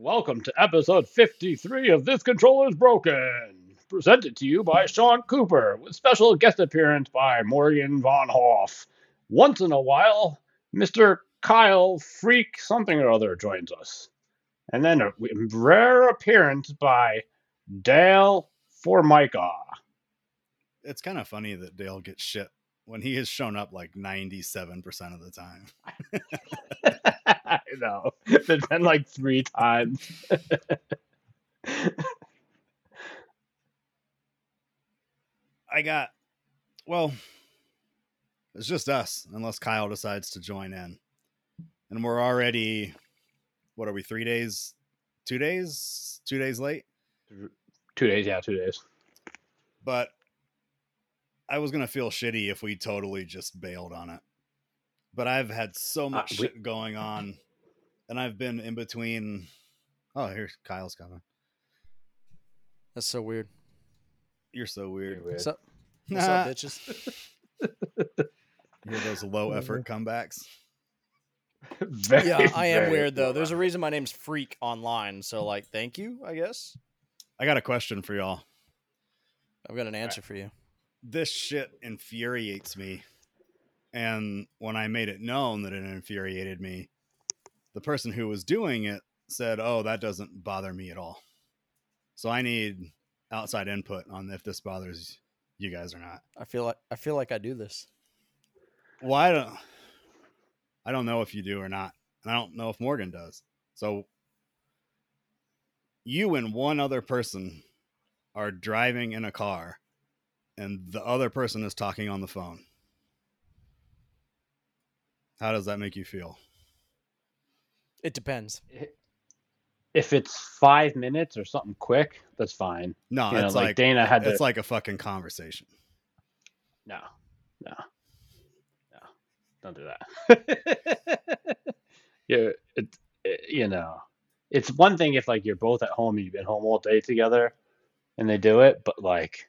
Welcome to episode 53 of This Controller's Broken, presented to you by Sean Cooper, with special guest appearance by Morgan Von Hoff. Once in a while, Mr. Kyle Freak something or other joins us. And then a rare appearance by Dale Formica. It's kind of funny that Dale gets shit when he has shown up like 97% of the time. I know. It's been like three times. I got, well, it's just us, unless Kyle decides to join in. And we're already, what are we, three days, two days, two days late? Two days, yeah, two days. But I was going to feel shitty if we totally just bailed on it. But I've had so much we- shit going on, and I've been in between. Oh, here's Kyle's coming. That's so weird. You're so weird. What's up? What's up, bitches? You hear those low effort comebacks? Very, Yeah, I am weird though. There's a reason my name's Freak online. So like, thank you. I guess I got a question for y'all. I've got an answer for you. This shit infuriates me. And when I made it known that it infuriated me, the person who was doing it said, Oh, that doesn't bother me at all. So I need outside input on if this bothers you guys or not. I feel like I feel like I do this. Well, I don't I don't know if you do or not. And I don't know if Morgan does. So you and one other person are driving in a car and the other person is talking on the phone. How does that make you feel? It depends. If it's five minutes or something quick, that's fine. No, You know, it's like like, Dana had to- it's like a fucking conversation. No, no, no, don't do that. yeah, it, it, you know, it's one thing if like you're both at home and you've been home all day together, and they do it, but like,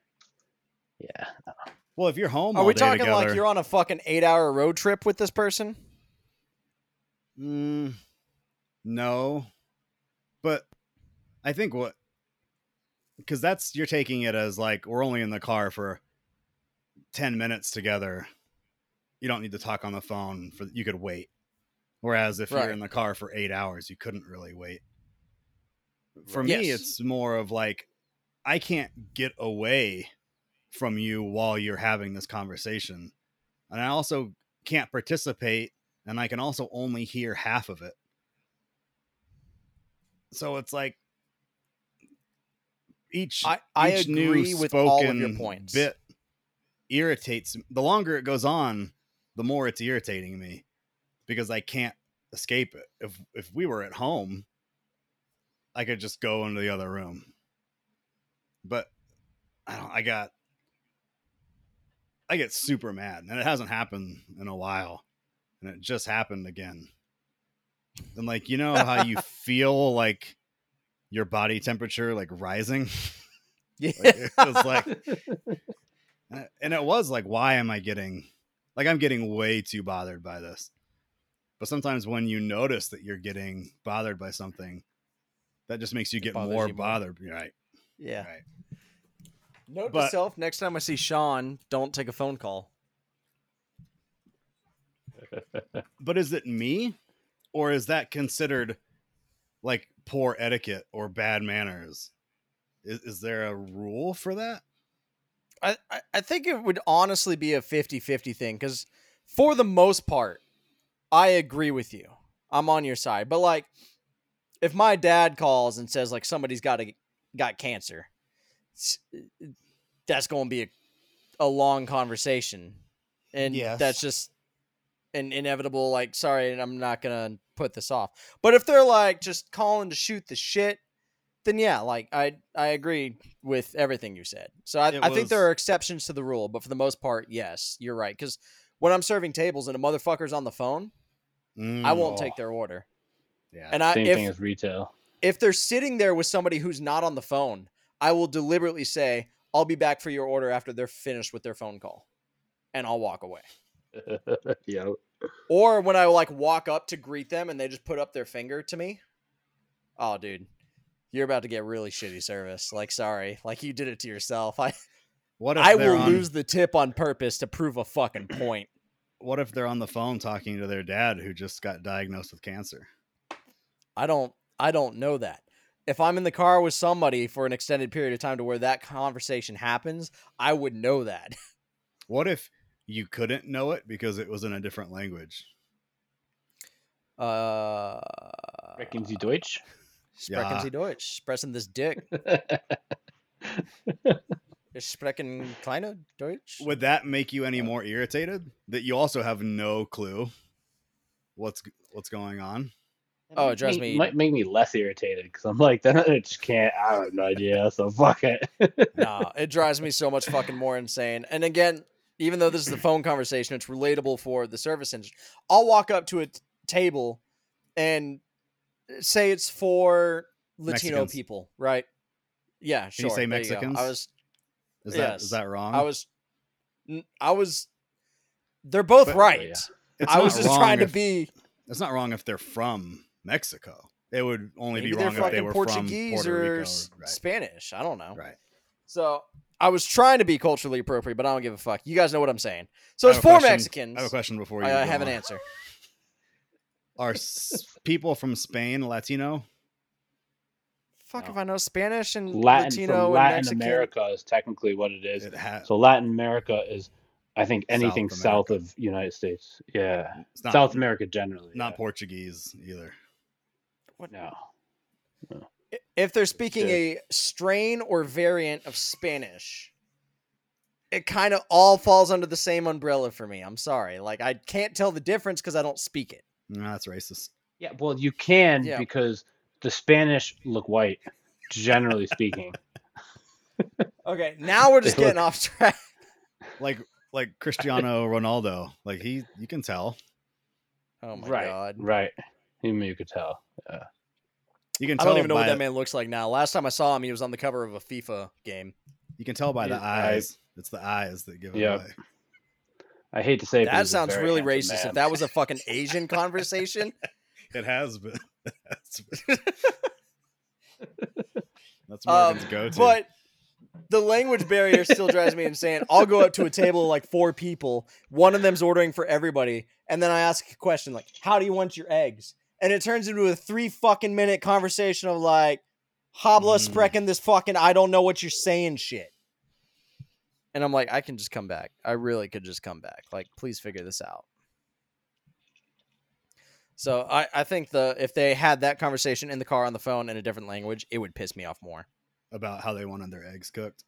yeah, no. Well, if you're home Are all we day talking together, like you're on a fucking eight hour road trip with this person? Mm, no, but I think what because that's you're taking it as like we're only in the car for ten minutes together. You don't need to talk on the phone for you could wait. Whereas if Right. you're in the car for eight hours, you couldn't really wait. For Yes. me, it's more of like I can't get away from you while you're having this conversation, and I also can't participate and I can also only hear half of it. So it's like each I- I each new agree with all of your points. Bit irritates the longer it goes on, the more it's irritating me because I can't escape it. If if we were at home, I could just go into the other room. But I don't I got I get super mad and it hasn't happened in a while and it just happened again. And like you know how you feel like your body temperature like rising? Yeah. Like, it was like and it was like why am I getting like I'm getting way too bothered by this. But sometimes when you notice that you're getting bothered by something, that just makes you get more you more. bothered. Right. yeah. Right. Note But- to self: next time I see Sean, don't take a phone call. But is it me? Or is that considered like poor etiquette or bad manners? Is, is there a rule for that? I, I- I think it would honestly be a 50-50 thing because for the most part, I agree with you. I'm on your side. But like if my dad calls and says like somebody's got a got cancer, that's going to be a, a long conversation. And Yes. that's just an inevitable like sorry, I'm not going to put this off. But if they're like just calling to shoot the shit, then yeah, like I I agree with everything you said. So I, It I think there are exceptions to the rule, but for the most part, yes, you're right. Because when I'm serving tables and a motherfucker's on the phone, I won't Oh. take their order. Yeah. And I Same if thing as retail. if they're sitting there with somebody who's not on the phone, I will deliberately say, "I'll be back for your order after they're finished with their phone call," and I'll walk away. yeah. Or when I like walk up to greet them and they just put up their finger to me, oh, dude, you're about to get really shitty service. Like, sorry, like you did it to yourself. I What if I will on, lose the tip on purpose to prove a fucking point. What if they're on the phone talking to their dad who just got diagnosed with cancer? I don't I don't know that. If I'm in the car with somebody for an extended period of time to where that conversation happens, I would know that. What if you couldn't know it because it was in a different language? Uh Sprechen Sie Deutsch? Sprechen Ja. Sie Deutsch? Sprechen this dick. Ich sprechen kleine Deutsch? Would that make you any more irritated that you also have no clue what's what's going on? Oh, it drives me- Might make me less irritated because I'm like, then I just can't. I have no idea. So fuck it. nah, it drives me so much fucking more insane. And again, even though this is the phone conversation, it's relatable for the service industry. I'll walk up to a t- table and say it's for Latino Mexicans. people, right? Yeah, Can sure. you say there go. Mexicans? I was, Is that is Yes. that wrong? I was, I was. They're both But- right. yeah. I was just wrong trying to be. It's not wrong if they're from Mexico. It would only Maybe be they're wrong if they were Portuguese from Puerto or Rico. s- right. Spanish. I don't know. right. So I was trying to be culturally appropriate, but I don't give a fuck. You guys know what I'm saying. So it's four question- Mexicans. I have a question before you. I, I go have an answer. Are s- people from Spain Latino? Fuck No. if I know Spanish and Latin Latino from and Latin Mexican. America is technically what it is. It ha- So Latin America is, I think, anything South south of United States. Yeah, not, South America generally. not yeah. Portuguese either. No. I- If they're speaking Yeah. a strain or variant of Spanish, it kind of all falls under the same umbrella for me. I'm sorry. Like I can't tell the difference because I don't speak it. No, that's racist. Yeah, well, you can Yeah. because the Spanish look white, generally speaking. Okay, now we're just They getting look- off track. Like like Cristiano Ronaldo. Like he, you can tell. Oh my right, god. right. Even you could tell. Yeah. You can I tell don't even know what that man looks like now. Last time I saw him, he was on the cover of a FIFA game. You can tell by the Yeah, I- eyes. It's the eyes that give it Yeah. away. I hate to say it, That sounds really racist. man. If that was a fucking Asian conversation, It has been. That's, that's Um, Morgan's go-to. but the language barrier still drives me insane. I'll go up to a table of like four people. One of them's ordering for everybody, and then I ask a question like, "How do you want your eggs?" And it turns into a three fucking minute conversation of like, "Habla Mm. sprechen this fucking I don't know what you're saying shit." And I'm like, I can just come back. I really could just come back. Like, please figure this out. So I, I think the if they had that conversation in the car on the phone in a different language, it would piss me off more. about how they wanted their eggs cooked.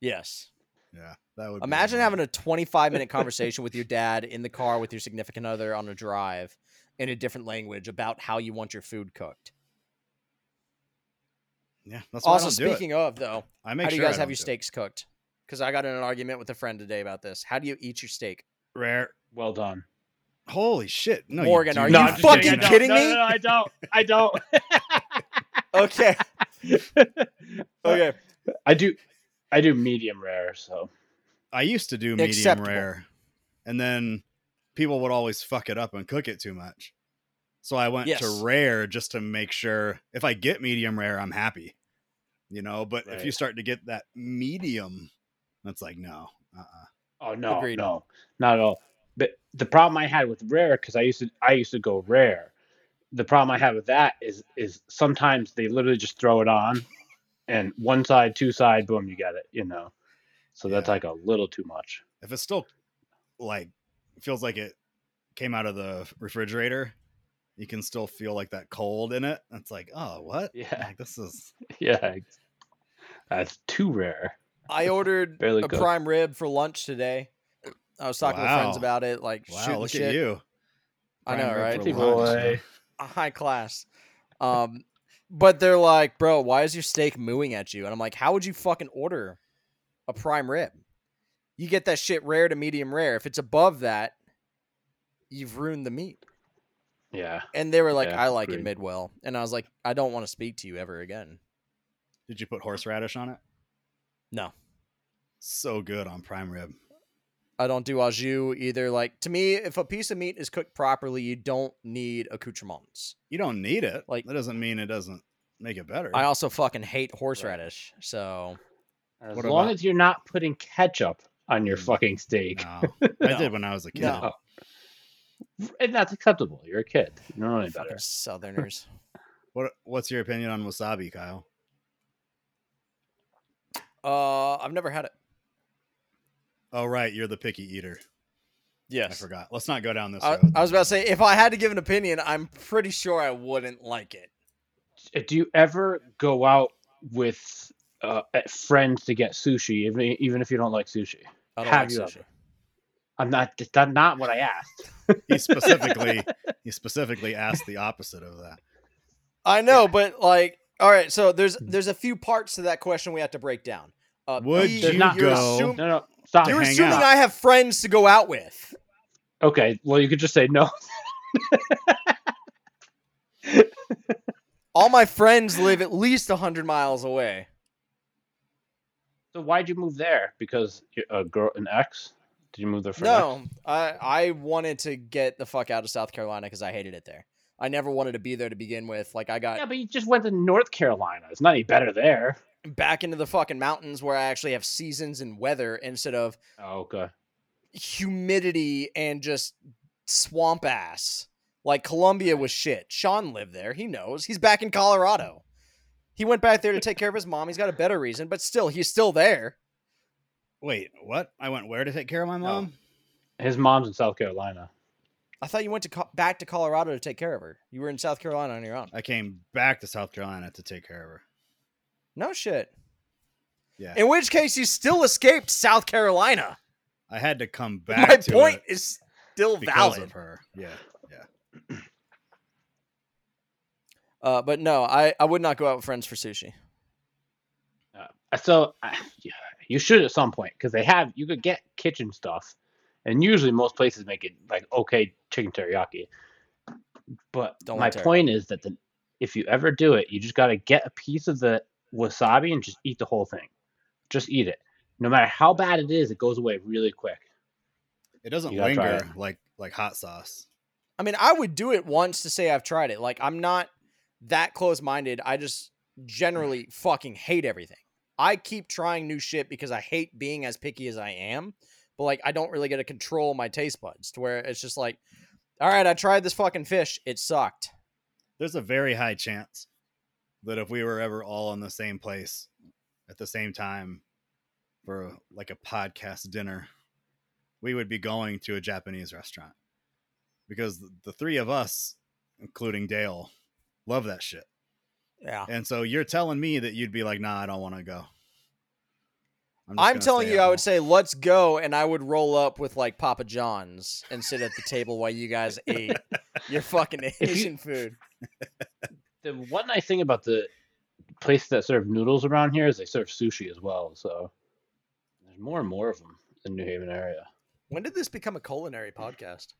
Yes. Yeah, that would. Imagine annoying. having a 25 minute conversation with your dad in the car with your significant other on a drive in a different language about how you want your food cooked. Yeah, that's why Also, I don't do it. speaking of though, I make how do you sure I guys have your do it. steaks cooked? Because I got in an argument with a friend today about this. How do you eat your steak? rare. well done. Holy shit! No, Morgan, you are you not I'm just do fucking I that. kidding no, me? No, no, I don't. I don't. Okay. okay. I do. I do medium rare. So I used to do medium Acceptable. rare, and then people would always fuck it up and cook it too much. So I went Yes. to rare just to make sure if I get medium rare, I'm happy. You know, but if you start to get that medium, that's like no. Uh-uh. Oh no, Agreed. no, not at all. But the problem I had with rare, because I used to, I used to go rare. The problem I had with that is, is sometimes they literally just throw it on, and one side, two side, boom, you get it. You know, so that's Yeah. like a little too much. If it's still like feels like it came out of the refrigerator, you can still feel like that cold in it. It's like, oh, what? Yeah. Like, this is Yeah, that's too rare. I ordered Barely a cooked. prime rib for lunch today. I was talking with friends about it, like wow. shooting Look shit. at you. I know, right? for boy. high class. Um, but they're like, bro, why is your steak mooing at you? And I'm like, how would you fucking order a prime rib? You get that shit rare to medium rare. If it's above that, you've ruined the meat. Yeah, And they were like, Yeah, I like it agreed. mid well. And I was like, I don't want to speak to you ever again. Did you put horseradish on it? No. So good on prime rib. I don't do au jus either. Like to me, if a piece of meat is cooked properly, you don't need accoutrements. You don't need it. Like- Like that doesn't mean it doesn't make it better. I also fucking hate horseradish. So As What long about- as you're not putting ketchup on your Mm. fucking steak, no, No. I did when I was a kid. No. and that's acceptable. You're a kid. You don't know any better. Southerners. What What's your opinion on wasabi, Kyle? uh, I've never had it. Oh right, you're the picky eater. Yes, I forgot. Let's not go down this I, road. I was about to say, if I had to give an opinion, I'm pretty sure I wouldn't like it. Uh, Do you ever go out with uh, eh, friends to get sushi, even even if you don't like sushi? I don't Have like you sushi. ever? I'm not. That's not what I asked. he specifically he specifically asked the opposite of that. I know, but like, all right. So there's there's a few parts to that question we have to break down. Uh, Would B, you not- you're go? assum- No, no, stop. you're hang assuming out. I have friends to go out with. Okay, well, you could just say no. All my friends live at least hundred miles away. So why'd you move there? Because you're a girl, an ex? Did you move there for No, I I wanted to get the fuck out of South Carolina because I hated it there. I never wanted to be there to begin with. Like I got Yeah, but you just went to North Carolina. It's not any better there. back into the fucking mountains where I actually have seasons and weather instead of Oh, okay. humidity and just swamp ass. Like Columbia was shit. Sean lived there. He knows. He's back in Colorado. He went back there to take care of his mom. He's got a better reason, but still, he's still there. Wait, what? I went where to take care of my mom? His mom's in South Carolina. I thought you went to Co- back to Colorado to take care of her. You were in South Carolina on your own. I came back to South Carolina to take care of her. No shit. Yeah, In which case, you still escaped South Carolina. I had to come back. My to point it is still because valid. of her. Yeah, yeah. Uh, but no, I, I would not go out with friends for sushi. Uh, So uh, yeah, you should at some point because they have. You could get kitchen stuff, and usually most places make it like okay chicken teriyaki. But Don't my point is that the, if you ever do it, you just got to get a piece of the wasabi and just eat the whole thing. Just eat it. No matter how bad it is, it goes away really quick. It doesn't You gotta linger like like hot sauce. I mean, I would do it once to say I've tried it. Like, I'm not that close minded. I just generally fucking hate everything. I keep trying new shit because I hate being as picky as I am. But, like, I don't really get to control my taste buds to where it's just like, all right, I tried this fucking fish. It sucked. There's a very high chance that if we were ever all in the same place at the same time for like a podcast dinner, we would be going to a Japanese restaurant because the, the three of us, including Dale, love that shit. Yeah. And so you're telling me that you'd be like, nah, I don't want to go. I'm gonna telling you, at I would say, let's go. And I would roll up with like Papa John's and sit at the table while you guys ate your fucking Asian food. The one nice thing about the places that serve noodles around here is they serve sushi as well. So there's more and more of them in New Haven area. When did this become a culinary podcast?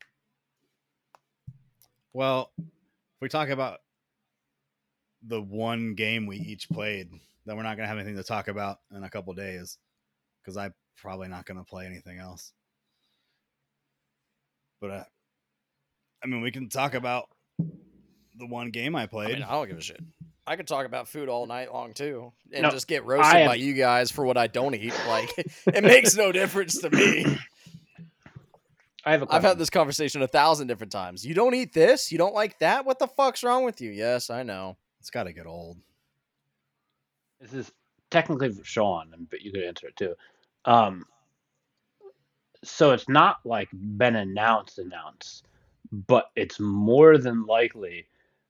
Well, if we talk about the one game we each played, that we're not going to have anything to talk about in a couple days because I'm probably not going to play anything else. But uh, I mean, we can talk about the one game I I played. mean, I don't give a shit. I could talk about food all night long too, and No, just get roasted am- by you guys for what I don't eat. Like it makes no difference to me. I have a I've had this conversation a thousand different times. You don't eat this? You don't like that? What the fuck's wrong with you? Yes, I know. It's got to get old. This is technically for Sean, but you could answer it too. Um, so it's not like been announced, announced, but it's more than likely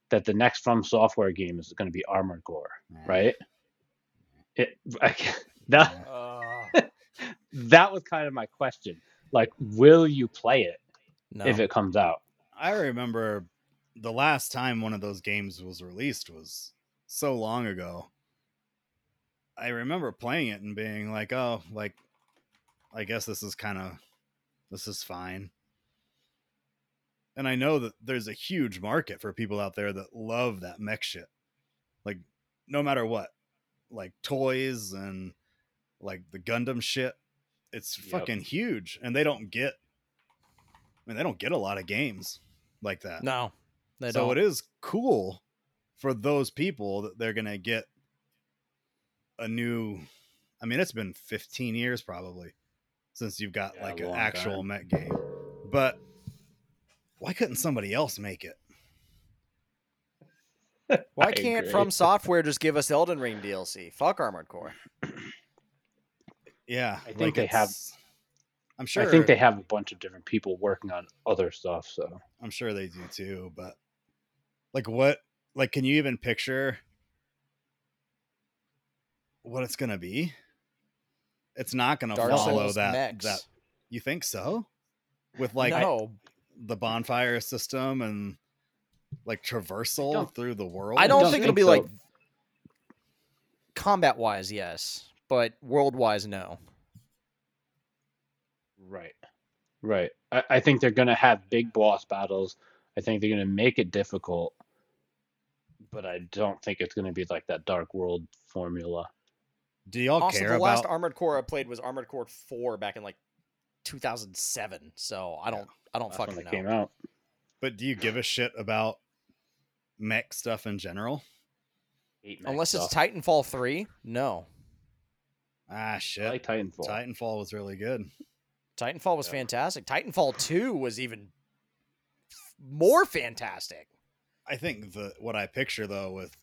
that the next From Software game is going to be Armored Core, right? It like, that that was kind of my question. Like, will you play it no. if it comes out? I remember the last time one of those games was released was so long ago. I remember playing it and being like, "Oh, like I guess this is kind of this is fine." And I know that there's a huge market for people out there that love that mech shit. Like no matter what. Like toys and like the Gundam shit it's Yep. fucking huge, and they don't get. I mean, they don't get a lot of games like that. No, they so don't. it is cool for those people that they're gonna get a new. I mean, it's been 15 years probably since you've got Yeah, like an actual time. mech game, but why couldn't somebody else make it? Why I can't agree. From Software just give us Elden Ring DLC? Fuck Armored Core. Yeah, I think they have- I'm sure. I think they have a bunch of different people working on other stuff. So I'm sure they do too, but like what like can you even picture what it's gonna be? It's not gonna Dark follow that mechs. that you think so? With like no, the bonfire system and like traversal through the world. I don't, don't think, it'll think be so. like combat wise, yes, but world wise, no. right, right. I, I think they're gonna have big boss battles. I think they're gonna make it difficult, but I don't think it's gonna be like that Dark World formula. Do y'all care about? also, care the last Armored Core I played was Armored Core Four back in like 2007. So I don't, I don't That's when fucking know. came out. but do you give a shit about mech stuff in general? Hate mech Unless it's. Titanfall Three, no. Ah I shit. like Titanfall. Titanfall was really good. Titanfall was Yeah. fantastic. Titanfall Two was even more fantastic. I think the what I picture though with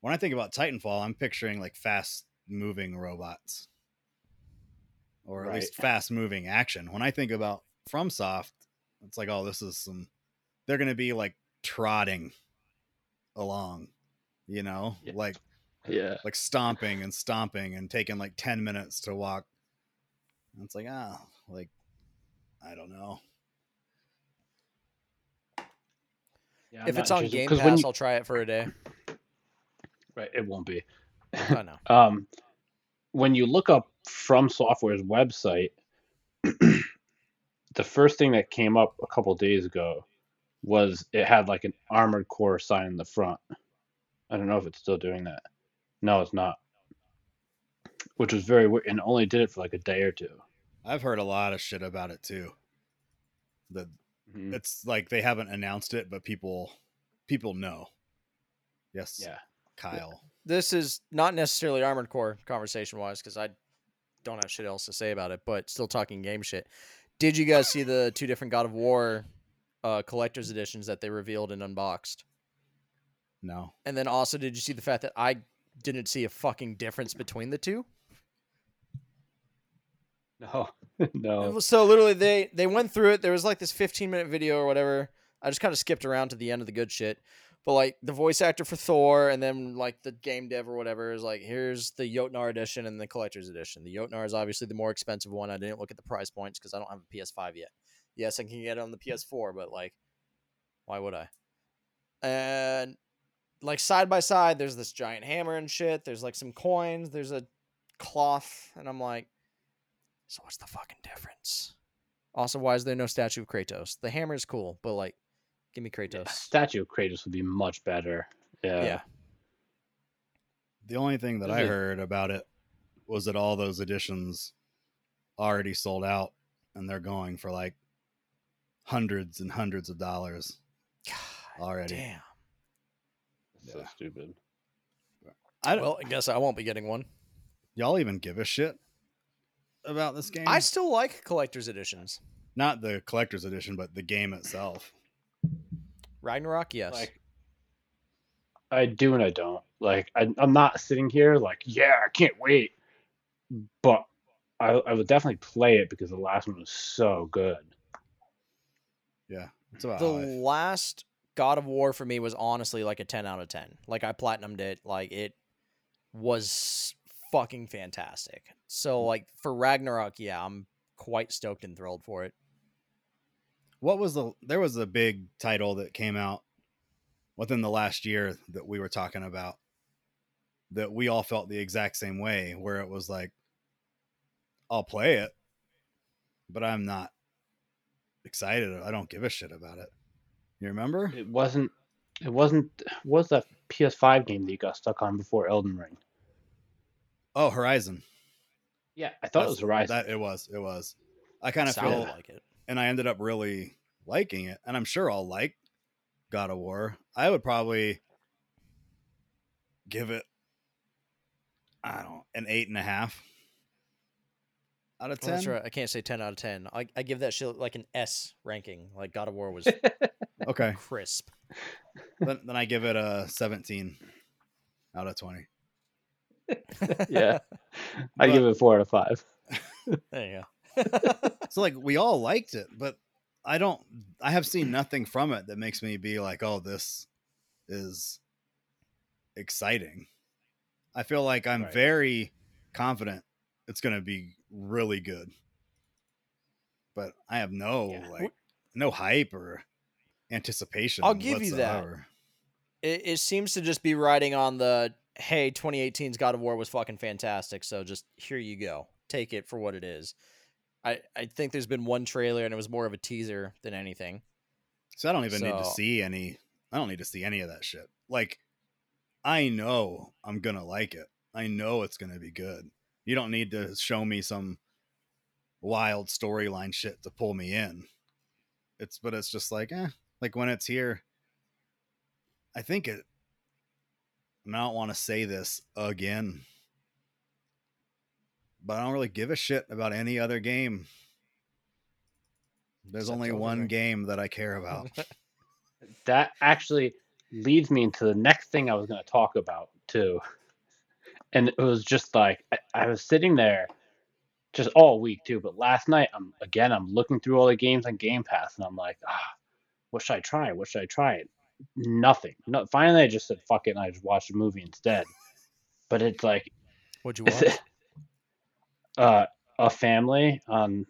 when I think about Titanfall, I'm picturing like fast moving robots. Or at least fast moving action. When I think about FromSoft, it's like, oh, this is some they're gonna be like trotting along, you know? Yeah. Like Yeah. like stomping and stomping and taking like 10 minutes to walk. And it's like, ah, like I don't know. Yeah if it's on interested- Game 'cause Pass, when you- I'll try it for a day. right, it won't be. I know. Um, when you look up From Software's website, the first thing that came up a couple days ago was it had like an Armored Core sign in the front. I don't know if it's still doing that. No, it's not. Which was very weird, and only did it for like a day or two. I've heard a lot of shit about it too. The Mhm. it's like they haven't announced it, but people people know. Yes, Yeah. Kyle. This is not necessarily Armored Core conversation wise because I don't have shit else to say about it, but still talking game shit. Did you guys see the two different God of War uh, collector's editions that they revealed and unboxed? No, And then also, did you see the fact that I didn't see a fucking difference between the two? No, no. So literally, they they went through it. There was like this 15 minute video or whatever. I just kind of skipped around to the end of the good shit. But like the voice actor for Thor, and then like the game dev or whatever is like, here's the Jotnar edition and the collector's edition. The Jotnar is obviously the more expensive one. I didn't look at the price points because I don't have a PS5 yet. Yes, I can get it on the PS4, but like, why would I? And like side by side, there's this giant hammer and shit. There's like some coins. There's a cloth, and I'm like, so what's the fucking difference? Also, why is there no statue of Kratos? The hammer is cool, but like, give me Yeah, Kratos. statue of Kratos would be much better. Yeah. Yeah. the only thing that Is I it- heard about it was that all those editions already sold out, and they're going for like hundreds and hundreds of dollars God already. damn. So stupid. I don't, Well, I guess I won't be getting one. y'all even give a shit about this game? I still like collector's editions. Not the collector's edition, but the game itself. Ragnarok, yes. Like, I do and I don't. Like, I, I'm not sitting here like, yeah, I can't wait. But I, I would definitely play it because the last one was so good. Yeah, it's about the how I last God of War for me was honestly like a 10 out of 10. Like I platinumed it. Like it was fucking fantastic. Mm. So like for Ragnarok, yeah, I'm quite stoked and thrilled for it. What was the there was a big title that came out within the last year that we were talking about that we all felt the exact same way where it was like I'll play it but I'm not excited. I don't give a shit about it. You remember? It wasn't. It wasn't. What was that PS5 game that you got stuck on before Elden Ring? Oh, Horizon. Yeah, I thought it was Horizon. That it was. It was. I kind of feel, like it. and I ended up really liking it, and I'm sure I'll like God of War. I would probably give it, I don't know, an eight and a half out of Oh, ten. that's right. I can't say ten out of ten. I, I give that shit like an S ranking. Like God of War was Okay, crisp. then, then I give it a seventeen out of twenty. yeah, I give it four out of five. There you go. So like we all liked it, but I don't. I have seen nothing from it that makes me be like, "Oh, this is exciting." I feel like I'm Right. very confident it's going to be really good, but I have no Yeah. like no hype or anticipation. I'll give you that. it, it seems to just be riding on the hey 2018's god of war was fucking fantastic so just here you go take it for what it is i i think there's been one trailer and it was more of a teaser than anything So I don't even need to see any. I don't need to see any of that shit. Like, I know I'm gonna like it. I know it's gonna be good. You don't need to show me some wild storyline shit to pull me in. It's but it's just like, eh. Like when it's here, I think it. And I don't want to say this again, but I don't really give a shit about any other game. There's only one game that I care about. That actually leads me into the next thing I was going to talk about too. And it was just like I, I was sitting there just all week too, but last night I'm again I'm looking through all the games on Game Pass and I'm like, ah, what should I try? What should I try? Nothing. No, finally I just said fuck it and I just watched a movie instead. But it's like what'd you watch it- uh, a family on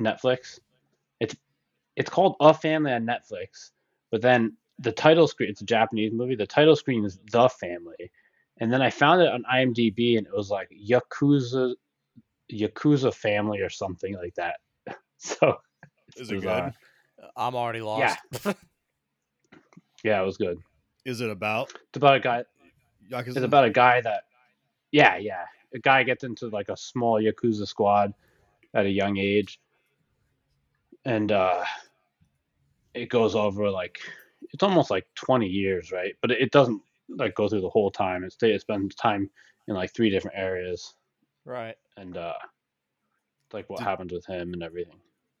Netflix. It's it's called A Family on Netflix, but then the title screen it's a Japanese movie. The title screen is The Family, and then I found it on IMDb and it was like Yakuza Yakuza Family or something like that. So Is it good? i'm already lost Yeah, it was good. Is it about It's about a guy. Yakuza? It's about a guy that, yeah, yeah, a guy gets into like a small yakuza squad at a young age, and uh, it goes over like it's almost like twenty years, right? But it, it doesn't like go through the whole time. It stay it spends time in like three different areas, right and uh, like what Did- happens with him and everything.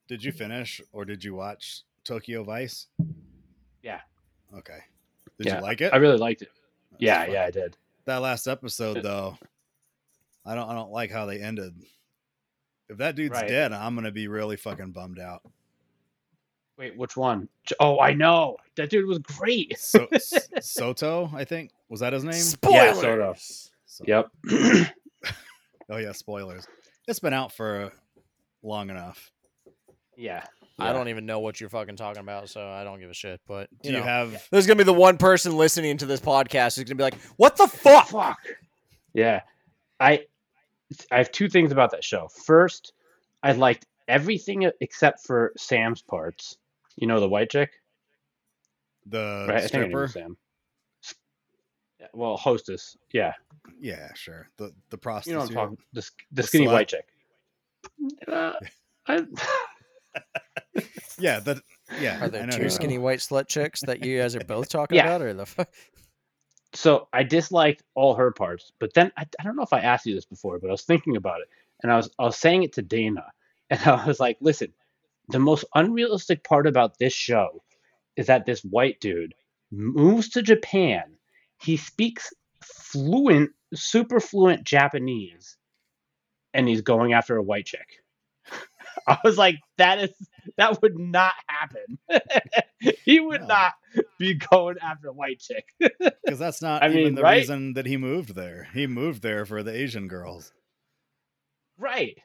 Did you finish or did you watch Tokyo Vice? Yeah. Okay. Did Yeah, you like it? I really liked it. That's Yeah, fun. yeah, I did. That last episode though, I don't I don't like how they ended. If that dude's Right. dead, I'm gonna be really fucking bummed out. Wait, which one? J- Oh, I know that dude was great. So, Soto, I think was that his name? Spoilers. Yeah, spoilers Soto. So- Yep. Oh yeah, spoilers. It's been out for long enough. yeah. I don't even know what you're fucking talking about so i don't give a shit but Do you, you, know. have there's gonna be the one person listening to this podcast who's gonna be like what the fuck fuck. Yeah, I I have two things about that show. First, I liked everything except for Sam's parts. You know the white chick, the right? I think her name stripper? Sam. Well, hostess. Yeah, Yeah, sure. The the you prostitute. know what I'm talking. The, the The skinny slut. white chick. Uh, I, Yeah, the yeah. Are I there know two you're- skinny white slut chicks that you guys are both talking Yeah. about, or the fuck? so I disliked all her parts, but then I, I don't know if I asked you this before, but I was thinking about it, and I was I was saying it to Dana, and I was like, listen, the most unrealistic part about this show is that this white dude moves to Japan, he speaks fluent, super fluent Japanese, and he's going after a white chick. I was like, that is that would not happen. he would No. not be going after a white chick. because that's not I even mean, the right? reason that he moved there. He moved there for the Asian girls. Right.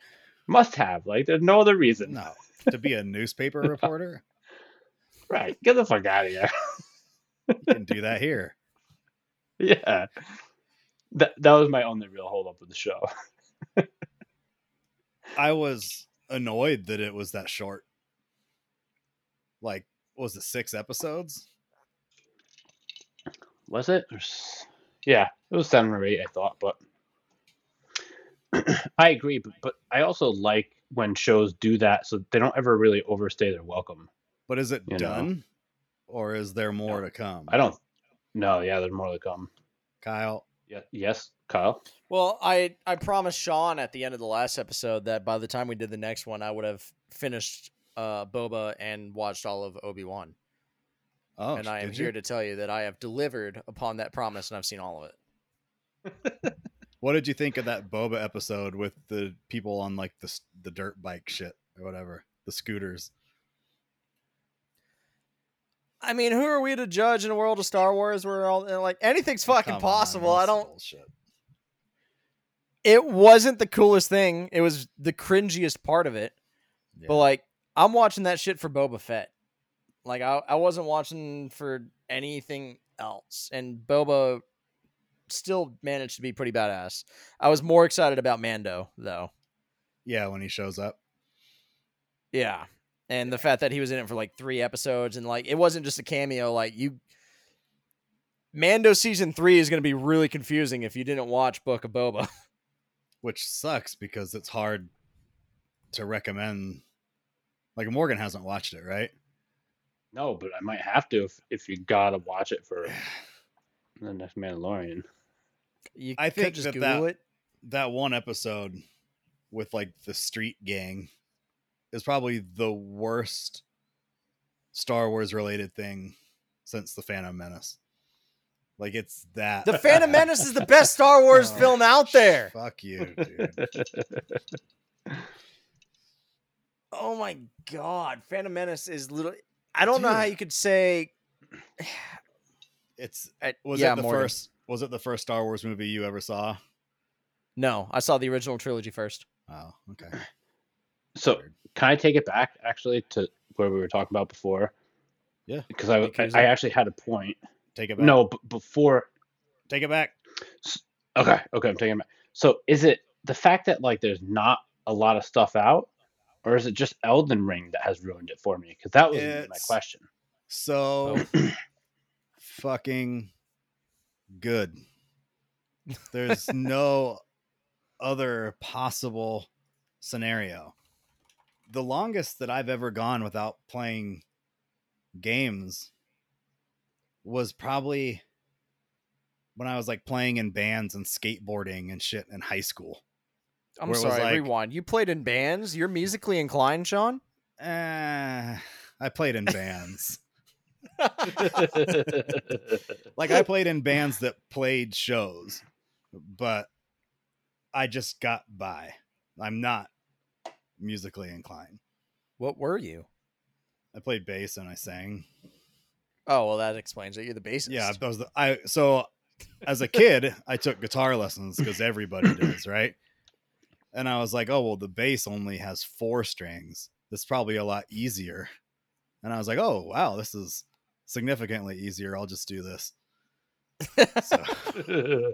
Must have. Like, there's no other reason. No, to be a newspaper reporter, Right. Get the fuck out of here. you can do that here. yeah. That that was my only real hold up with the show. I was annoyed that it was that short. Like, was it six episodes? Was it? Yeah, it was seven or eight, I thought, but I agree, but, but I also like when shows do that so they don't ever really overstay their welcome. But is it You know. done, or is there more No. to come? I don't. No, yeah, there's more to come. Kyle. Yeah, yes, Kyle. Well, I I promised Sean at the end of the last episode that by the time we did the next one, I would have finished uh, Boba and watched all of Obi Wan. Oh, and I am here you? to tell you that I have delivered upon that promise, and I've seen all of it. What did you think of that Boba episode with the people on like the the dirt bike shit or whatever, the scooters? I mean, who are we to judge in a world of Star Wars where all like anything's fucking Come on, possible? I don't. bullshit. It wasn't the coolest thing. It was the cringiest part of it. But like, I'm watching that shit for Boba Fett. Like, I I wasn't watching for anything else, and Boba still managed to be pretty badass. I was more excited about Mando though. yeah, when he shows up. Yeah. And the fact that he was in it for like three episodes and like it wasn't just a cameo, like you Mando season three is gonna be really confusing if you didn't watch Book of Boba. which sucks because it's hard to recommend. Like Morgan hasn't watched it, right? No, but I might have to if, if you gotta watch it for the next Mandalorian. You I think just that Google that- it. That one episode with like the street gang is probably the worst Star Wars related thing since the Phantom Menace. Like it's that. The Phantom Menace is the best Star Wars Oh, film out there. Fuck you, dude. Oh my god, Phantom Menace is little. I don't know how you could say. It's was yeah, it the Morgan. first was it the first Star Wars movie you ever saw? No, I saw the original trilogy first. Oh, okay. so can I take it back actually to where we were talking about before? Yeah. Because I, Because I, I actually had a point. Take it back. No, b- before take it back. Okay, okay, I'm taking it back. So is it the fact that like there's not a lot of stuff out, or is it just Elden Ring that has ruined it for me? Because that was my question. So fucking good. There's no other possible scenario. The longest that I've ever gone without playing games was probably when I was like playing in bands and skateboarding and shit in high school. I'm Where it was sorry, like- rewind. You played in bands. You're musically inclined, Sean. Eh, I played in bands. like I played in bands that played shows, but I just got by. I'm not musically inclined. What were you? I played bass and I sang. Oh well, that explains it. You're the bassist. Yeah, that was the I so as a kid, I took guitar lessons because everybody does, right? And I was like, oh well, the bass only has four strings. That's probably a lot easier. And I was like, oh wow, this is significantly easier. I'll just do this. So,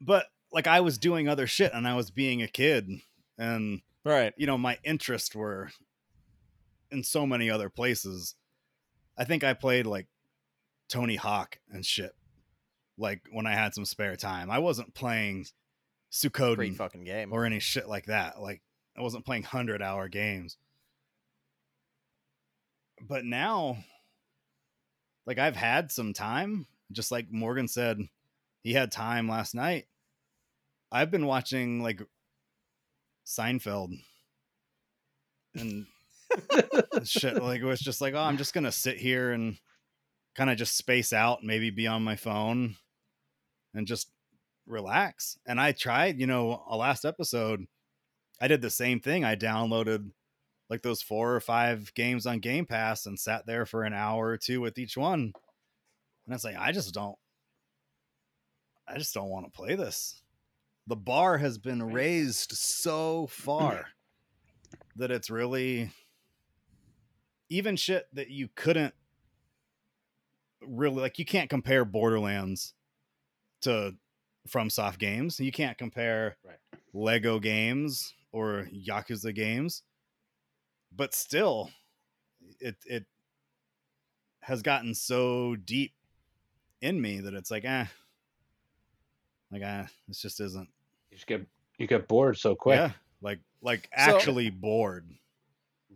but like I was doing other shit and I was being a kid and right. you know my interests were in so many other places. I think i played like tony hawk and shit like when i had some spare time. I wasn't playing Great fucking game. or any shit like that. Like i wasn't playing 100 hour games. But now like i've had some time. Just like morgan said he had time last night. I've been watching like seinfeld. And shit. Like it was just like oh i'm just gonna sit here and kind of just space out maybe be on my phone and just relax. And i tried you know a last episode i did the same thing. I downloaded like those four or five games on game pass and sat there for an hour or two with each one. And it's like i just don't i just don't want to play this. The bar has been raised so far that it's really even shit that you couldn't really like you can't compare borderlands to from soft games you can't compare Right. lego games or yakuza games but still it it has gotten so deep in me that it's like eh Like, ah, this just isn't. You just get you get bored so quick. Yeah, like like So- actually bored.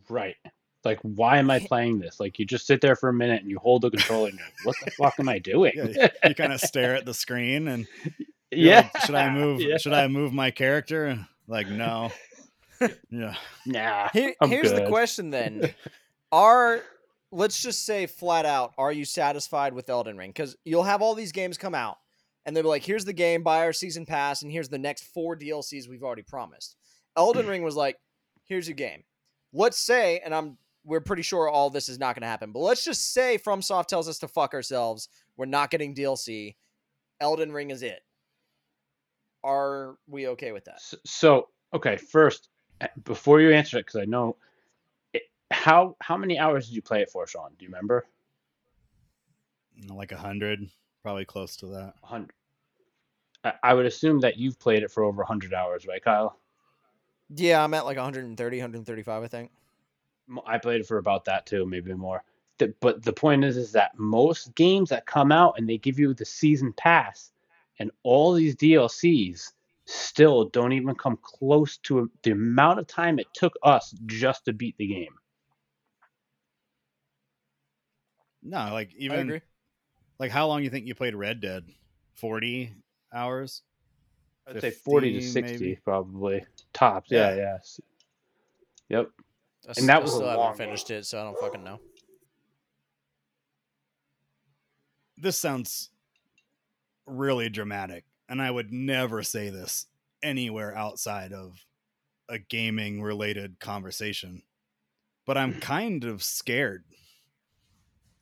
Right. Like, why am I playing this? Like, you just sit there for a minute and you hold the controller and you're like, what the fuck am I doing? Yeah, you kind of stare at the screen and yeah. like, should I move? Yeah. Should I move my character? Like, no. yeah. Nah. Here, I'm here's the question then: Are let's just say flat out, are you satisfied with Elden Ring? Because you'll have all these games come out, and they'll be like, "Here's the game, buy our season pass, and here's the next four DLCs we've already promised." Elden mm. Ring was like, "Here's your game." Let's say, and I'm we're pretty sure all this is not going to happen, but let's just say FromSoft tells us to fuck ourselves. We're not getting DLC. Elden Ring is it. Are we okay with that? S- So, okay, first, uh, before you answer it, because I know, it, how how many hours did you play it for, Sean? Do you remember? Like a hundred, probably close to that. 100. I, I would assume that you've played it for over 100 hours, right, Kyle? Yeah, I'm at like 130, 135, I think. M- I played it for about that too, maybe more. The, but the point is, is that most games that come out and they give you the season pass, and all these DLCs still don't even come close to the amount of time it took us just to beat the game. No, like I even agree. like how long you think you played Red Dead? Forty hours. I'd say 40 to 60 maybe? probably tops. Yeah, Yeah. yes. Yep. I And that I was a still haven't long finished it, so I don't fucking know. This sounds really dramatic, and I would never say this anywhere outside of a gaming related conversation. But I'm kind of scared.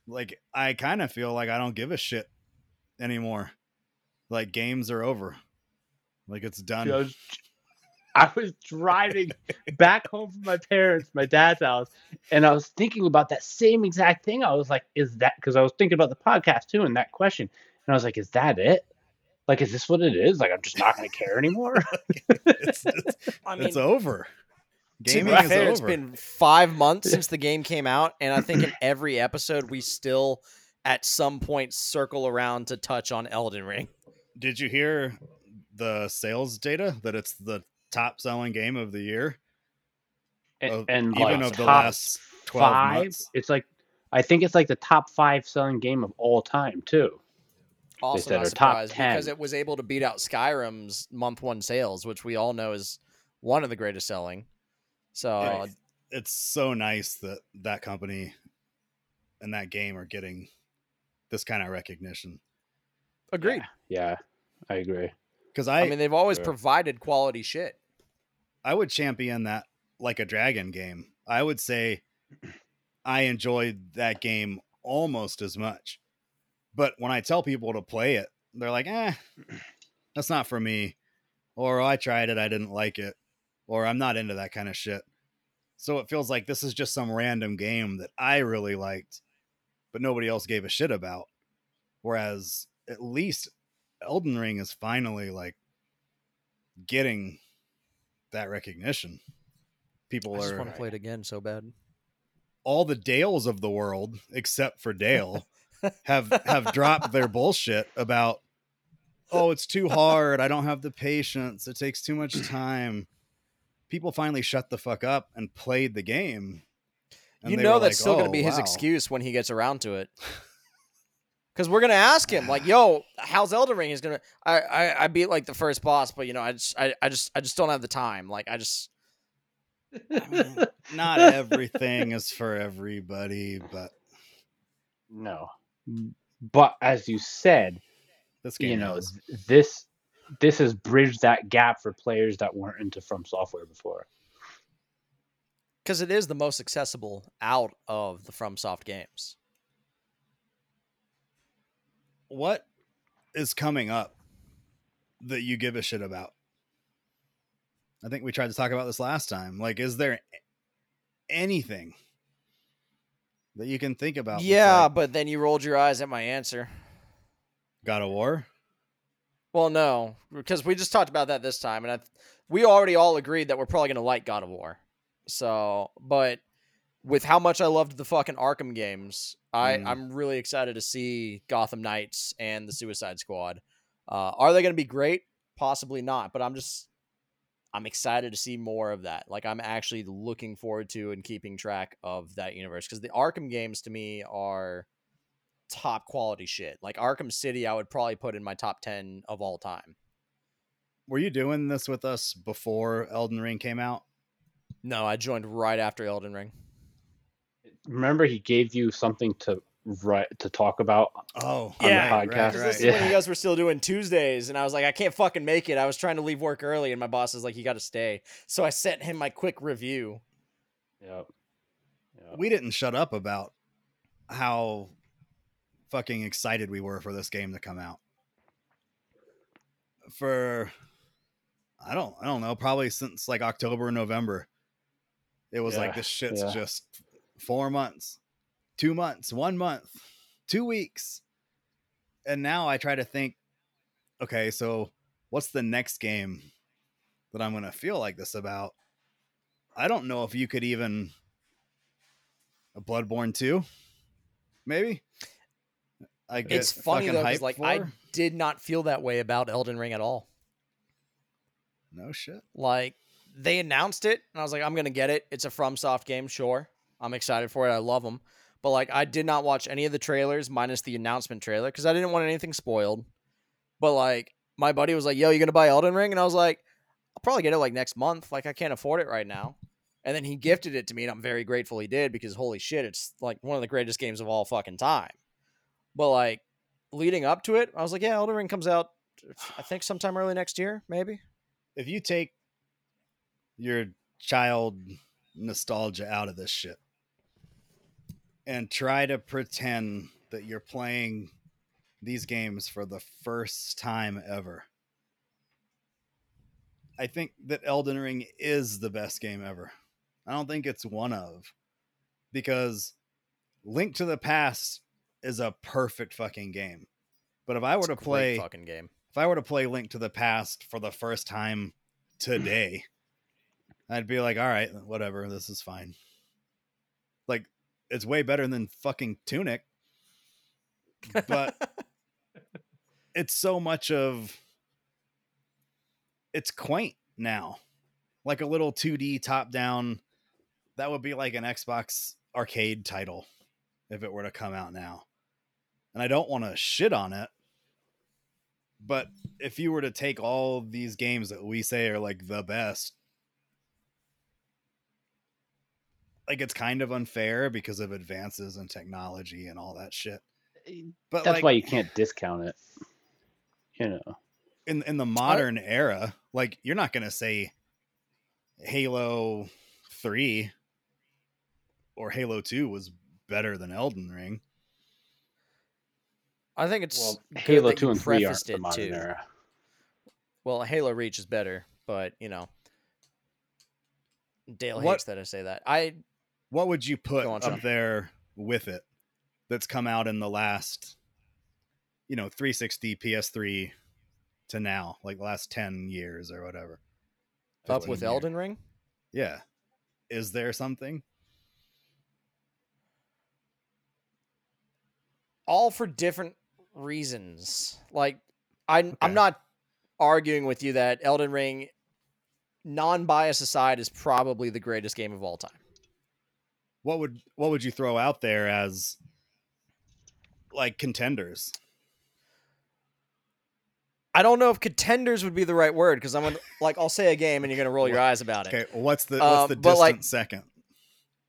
Like I kind of feel like I don't give a shit anymore. Like games are over. Like it's done. I was, I was driving back home from my parents, my dad's house, and I was thinking about that same exact thing. I was like, is that because I was thinking about the podcast too and that question. And I was like, is that it? Like, is this what it is? Like, I'm just not going to care anymore? it's, it's, I mean, it's over. to Gaming be is fair, over. it's been five months since the game came out, and I think in every episode we still, at some point, circle around to touch on Elden Ring. Did you hear the sales data that it's the top selling game of the year? And, Of- and even like, of the last 12 five, months? it's like, I think it's like the top five selling game of all time, too. Also, said not our top surprised because it was able to beat out Skyrim's month one sales, which we all know is one of the greatest selling. So Right. Uh, it's so nice that that company and that game are getting this kind of recognition. agreed. Yeah, yeah, I agree. Because I, I, mean, they've always Sure. provided quality shit. I would champion that like a dragon game. I would say I enjoyed that game almost as much. But when I tell people to play it, they're like, eh, that's not for me. Or I tried it, I didn't like it. Or I'm not into that kind of shit. So it feels like this is just some random game that I really liked, but nobody else gave a shit about. Whereas at least Elden Ring is finally like getting that recognition. People I just are want to play it again so bad. all the Dales of the world, except for Dale, have have dropped their bullshit about oh, it's too hard. I don't have the patience. It takes too much time. People finally shut the fuck up and played the game. and you know that's like, still going "Oh, to be his excuse when he gets around to it. Because we're gonna ask him, like, "Yo, how's Elden Ring?" He's gonna, I, I, I beat like the first boss, but you know, I just, I, I just, I just don't have the time. Like, I just, I mean, not everything is for everybody, but No. But as you said, this game you know, is. this this has bridged that gap for players that weren't into From Software before. because it is the most accessible out of the FromSoft games. What is coming up that you give a shit about? I think we tried to talk about this last time. Like, is there anything that you can think about? Yeah, like but then you rolled your eyes at my answer. God of War. Well, no, because we just talked about that this time, and I, we already all agreed that we're probably gonna like God of War. So, but with how much I loved the fucking Arkham games, I Mm. I'm really excited to see Gotham Knights and the Suicide Squad. Uh, are they going to be great? Possibly not, but I'm just I'm excited to see more of that. Like I'm actually looking forward to and keeping track of that universe because the Arkham games to me are top quality shit. Like Arkham City, I would probably put in my top ten of all time. Were you doing this with us before Elden Ring came out? No, I joined right after Elden Ring. Remember, he gave you something to write to talk about. Oh, on the Yeah, podcast. right, This right. is when you guys were still doing Tuesdays, and I was like, I can't fucking make it. I was trying to leave work early, and my boss is like, you got to stay. So I sent him my quick review. Yep. Yep. we didn't shut up about how fucking excited we were for this game to come out. For I don't I don't know, probably since like October or November. It was like Yeah, this shit's yeah. just 4 months, 2 months, 1 month, 2 weeks. And now I try to think okay, so what's the next game that I'm going to feel like this about? I don't know if you could even a Bloodborne 2, maybe. I get It's funny though, because like for. I did not feel that way about Elden Ring at all. no shit. Like they announced it, and I was like, I'm gonna get it. It's a FromSoft game, sure. I'm excited for it. I love them, but like I did not watch any of the trailers minus the announcement trailer because I didn't want anything spoiled. But like my buddy was like, "Yo, you gonna buy Elden Ring?" And I was like, "I'll probably get it like next month. Like I can't afford it right now." And then he gifted it to me, and I'm very grateful he did because holy shit, it's like one of the greatest games of all fucking time. But like leading up to it, I was like, "Yeah, Elden Ring comes out, I think sometime early next year, maybe." If you take your child nostalgia out of this shit and try to pretend that you're playing these games for the first time ever. I think that Elden Ring is the best game ever. I don't think it's one of because Link to the Past is a perfect fucking game. But if I were It's to play fucking game. if I were to play Link to the Past for the first time today, I'd be like, all right, whatever, this is fine. Like, it's way better than fucking Tunic, but it's so much of it's quaint now. Like a little 2D top down, that would be like an Xbox arcade title if it were to come out now. And I don't want to shit on it, but if you were to take all these games that we say are like the best, like it's kind of unfair because of advances in technology and all that shit. Eh, but That's like, why you can't discount it. You know. in in the modern era, like you're not gonna say Halo three or Halo two was better than Elden Ring. I think it's Well, Halo two and three aren't prefaced the modern too. era. Well, Halo Reach is better, but you know, Dale What- hates that I say that. I What would you put on, up there with it that's come out in the last, you know, 360 PS3 to now, like last 10 years or whatever? up with years. Elden Ring. Yeah. Is there something? all for different reasons. Like I Okay. I'm not arguing with you that Elden Ring non-bias aside is probably the greatest game of all time. What would what would you throw out there as like contenders? I don't know if contenders would be the right word because I'm gonna like I'll say a game and you're gonna roll your eyes about it. Okay, what's the what's Um, the distant like- second?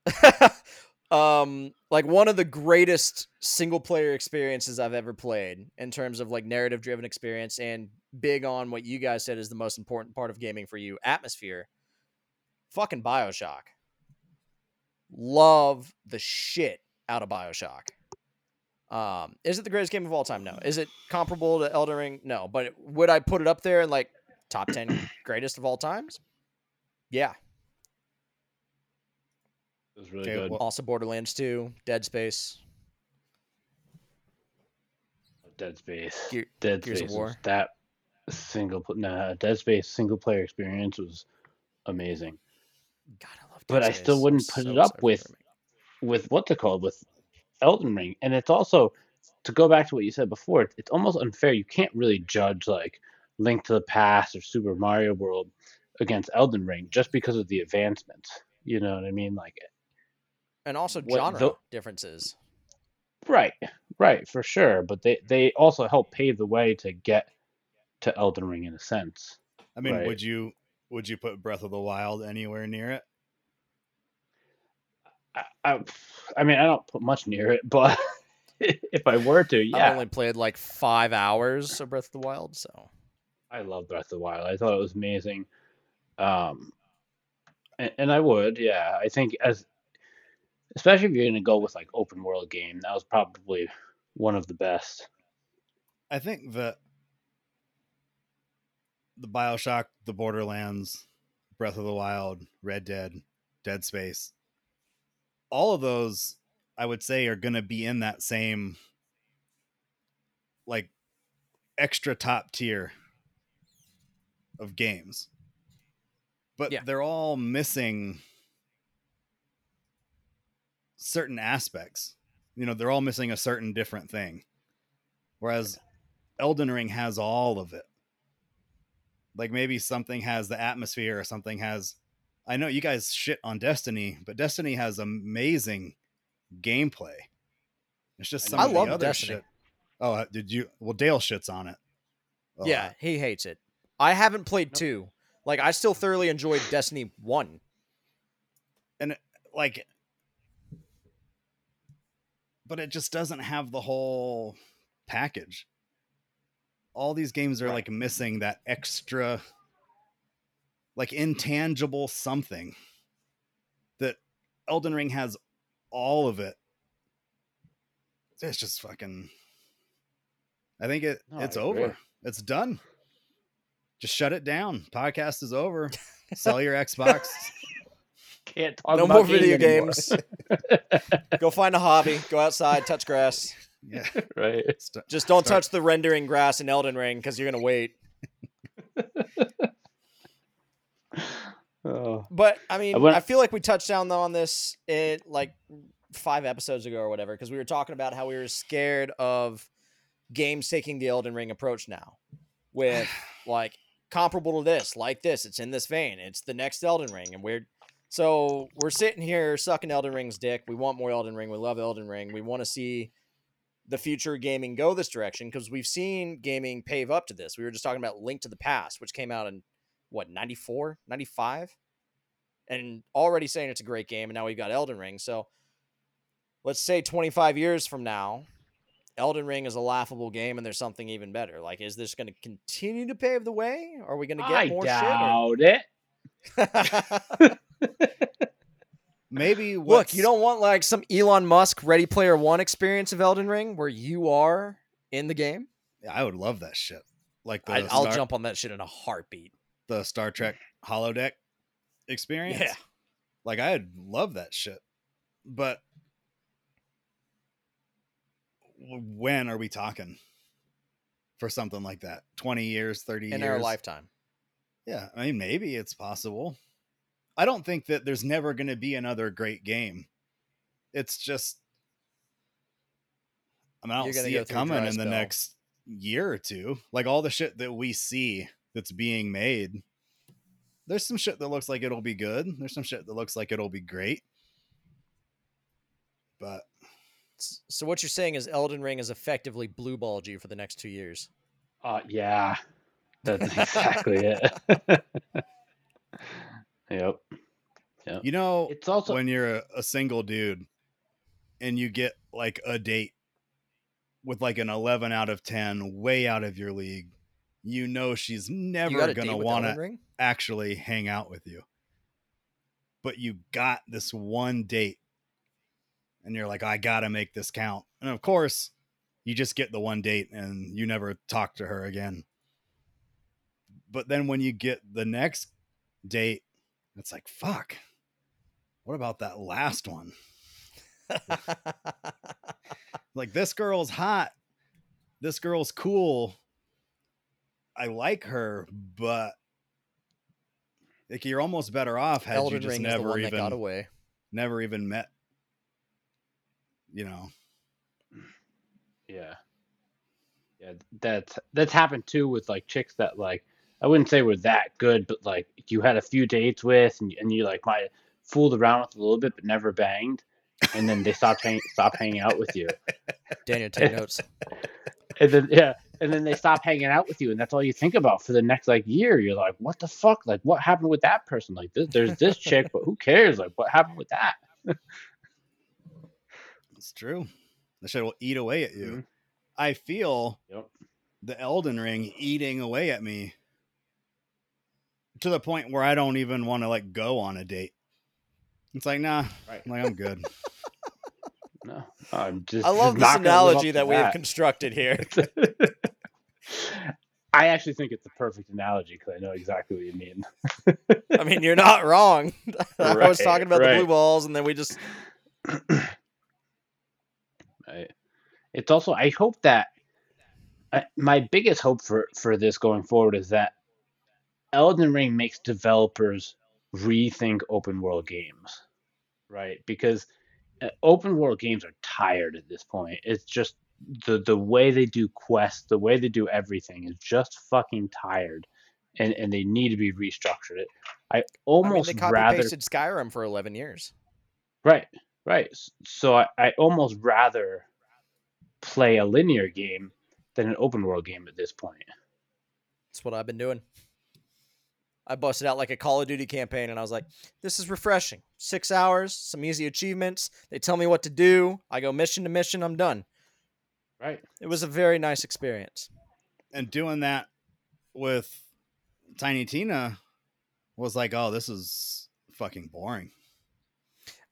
um like one of the greatest single player experiences I've ever played in terms of like narrative driven experience and big on what you guys said is the most important part of gaming for you atmosphere fucking BioShock love the shit out of BioShock um is it the greatest game of all time no is it comparable to Elden Ring no but would I put it up there in like top 10 greatest of all times yeah It was really Okay, good. also Borderlands 2 Dead Space Dead Space. Gear- Dead Gears Space. War. That single nah, Dead Space single player experience was amazing. God, But I still wouldn't I'm put it up excited for with- the remake. With what's it called? With Elden Ring, and it's also to go back to what you said before, it's, it's almost unfair. You can't really judge like Link to the Past or Super Mario World against Elden Ring just because of the advancements. You know what I mean? Like, and also genre the- differences. right, right, for sure. But they they also help pave the way to get to Elden Ring in a sense. I mean, Right. would you would you put Breath of the Wild anywhere near it? I, I, I mean, I don't put much near it, but if I were to, yeah. I've only played like five hours of Breath of the Wild, so I love Breath of the Wild. I thought it was amazing. Um, and, and I would, yeah. I think as, especially if you're gonna go with like open world game, that was probably one of the best. I think that the Bioshock, the Borderlands, Breath of the Wild, Red Dead, Dead Space, all of those I would say are going to be in that same like extra top tier of games. But Yeah. they're all missing certain aspects. You know, they're all missing a certain different thing. Whereas Elden Ring has all of it. Like maybe something has the atmosphere or something has I know you guys shit on Destiny, but Destiny has amazing gameplay. It's just some know. of I the other Destiny. shit. Oh, uh, did you? Well, Dale shits on it. a yeah, he hates it. I haven't played two. Like I still thoroughly enjoyed Destiny one. And like, but it just doesn't have the whole package. All these games are Right. like missing that extra, like intangible something that Elden Ring has all of it. It's just fucking. I think it No, it's I agree. over. It's done. Just shut it down. Podcast is over. Sell your Xbox. Can't talk no about more video anymore. games. Go find a hobby. Go outside, touch grass. Yeah. right? it's. Just don't Start- touch the rendering grass in Elden Ring because you're gonna wait. Oh, But I mean, I went- I feel like we touched down though on this it like five episodes ago or whatever because we were talking about how we were scared of games taking the Elden Ring approach now, with like comparable to this, like this. It's in this vein. It's the next Elden Ring, and we're so we're sitting here sucking Elden Ring's dick. We want more Elden Ring. We love Elden Ring. We want to see the future of gaming go this direction because we've seen gaming pave up to this. We were just talking about Link to the Past, which came out in what 94 95 and already saying it's a great game and now we've got elden ring. So let's say 25 years from now elden ring is a laughable game and there's something even better. Like is this going to continue to pave the way? Are we going to get I more doubt shit or... Maybe look you don't want like some elon musk ready player one experience of elden ring where you are in the game? Yeah, I would love that shit. Like the I, i'll jump on that shit in a heartbeat the Star Trek holodeck experience. yeah Like I'd love that shit. But when are we talking for something like that? 20 years, 30 in years? our lifetime Yeah, I mean maybe it's possible. I don't think that there's never going to be another great game. It's just I mean, I don't see it coming in the next year or two. Like all the shit that we see that's being made. There's some shit that looks like it'll be good. There's some shit that looks like it'll be great. But so what you're saying is elden ring is effectively blue balled you for the next two years Uh, yeah, that's exactly it. yep. you know, It's also when you're a, a single dude and you get like a date with like an 11 out of 10 way out of your league you know she's never gonna want to actually hang out with you. But you got this one date. And you're like i gotta make this count. And of course you just get the one date and you never talk to her again. But then when you get the next date it's like fuck. What about that last one? Like this girl's hot. This girl's cool i like her but like you're almost better off had elden you just ring is the never one that got even away never even met you know Yeah. Yeah, that's that's happened too with like chicks that like I wouldn't say were that good, but like you had a few dates with and, and you like might fooled around with a little bit but never banged, and then they stopped hang, stop hanging out with you, Daniel, take notes. and then yeah, and then they stop hanging out with you, and that's all you think about for the next like year. You're like, what the fuck? Like, what happened with that person? Like, this, there's this chick, but who cares? Like, what happened with that? It's true. The shit will eat away at you. Mhm. I feel Yep. the Elden Ring eating away at me to the point where I don't even want to like go on a date. It's like, nah, Right. like I'm good. No, I'm just. I love this not gonna live up analogy to that we have constructed here. I actually think it's a perfect analogy because I know exactly what you mean. I mean, you're not wrong. I was talking about the blue balls, and then we just Right. It's also I hope that I, my biggest hope for for this going forward is that Elden Ring makes developers rethink open world games, right? Because uh, Uh, open world games are tired at this point. It's just the the way they do quests, the way they do everything is just fucking tired, and and they need to be restructured. I I mean, almost they copy rather pasted Skyrim for 11 years. Right, right. So I, I almost rather play a linear game than an open world game at this point. That's what I've been doing. I busted out like a Call of Duty campaign, and I was like, "This is refreshing. Six hours, some easy achievements. They tell me what to do. I go mission to mission. I'm done. Right. It was a very nice experience. and doing that with Tiny Tina was like, oh, this is fucking boring.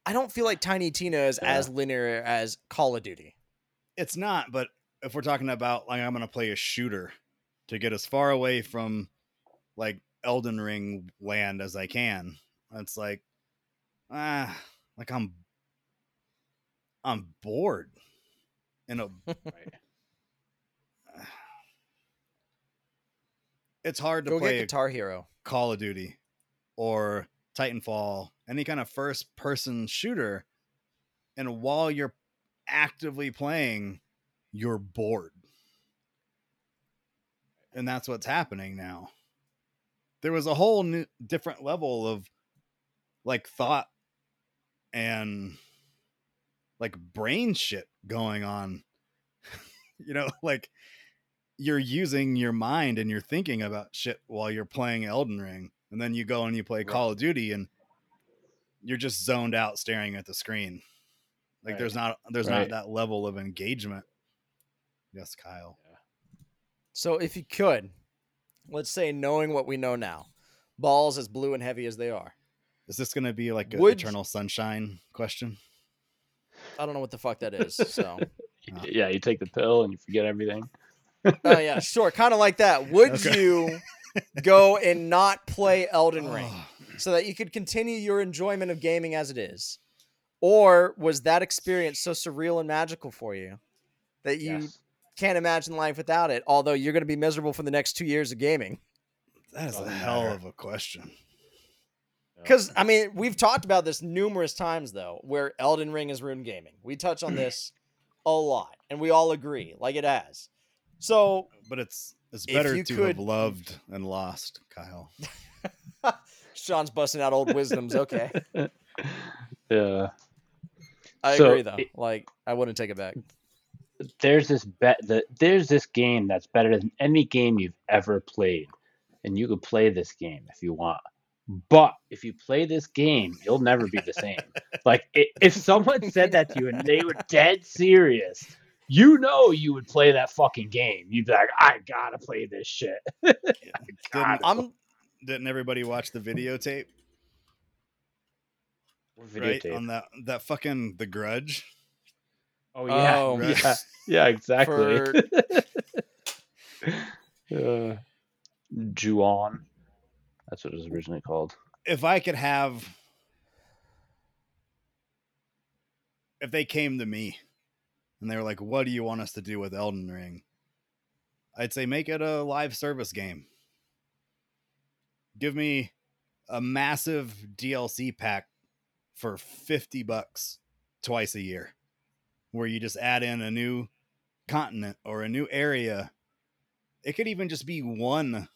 I don't feel like Tiny Tina is Yeah. as linear as Call of Duty. It's not, but if we're talking about like I'm gonna play a shooter to get as far away from like Elden Ring land as I can, it's like ah, like I'm I'm bored. And a, Right. it's hard to Go play Guitar Hero. Call of Duty or Titanfall, any kind of first person shooter, and while you're actively playing, you're bored. And that's what's happening now. There was a whole new different level of like thought and like brain shit going on. you know, like you're using your mind and you're thinking about shit while you're playing Elden Ring, and then you go and you play Right. Call of Duty, and you're just zoned out staring at the screen. Like Right. there's not there's Right. not that level of engagement. Yes, Kyle. So if you could, let's say knowing what we know now, balls as blue and heavy as they are. Is this going to be like an Would- eternal sunshine question? I don't know what the fuck that is. So, Ah. Yeah, you take the pill and you forget everything. oh yeah, sure, kind of like that. Would Okay. you go and not play Elden Ring Oh, so that you could continue your enjoyment of gaming as it is, or was that experience so surreal and magical for you that you Yes. Can't imagine life without it? Although you're going to be miserable for the next two years of gaming. that is oh, a hell matter. of a question. Because I mean, we've talked about this numerous times though, where Elden Ring is ruined gaming. We touch on this a lot, and we all agree, like it has. So But it's it's better to could- have loved and lost, Kyle. Sean's busting out old wisdoms. Okay, Yeah. I So, agree though. it- like I wouldn't take it back. There's this bet that there's this game that's better than any game you've ever played, and you could play this game if you want. But if you play this game, you'll never be the same. like i if someone said that to you and they were dead serious, you know you would play that fucking game. You'd be like, I gotta play this shit. Didn't, I'm didn't everybody watch the videotape? Right Videotape. on that that fucking The Grudge. Oh yeah, Oh. yeah, yeah, exactly. For- uh, Ju-On, that's what it was originally called. if I could have if they came to me and they were like, What do you want us to do with Elden Ring? I'd say make it a live service game. Give me a massive DLC pack for 50 bucks twice a year where you just add in a new continent or a new area. It could even just be one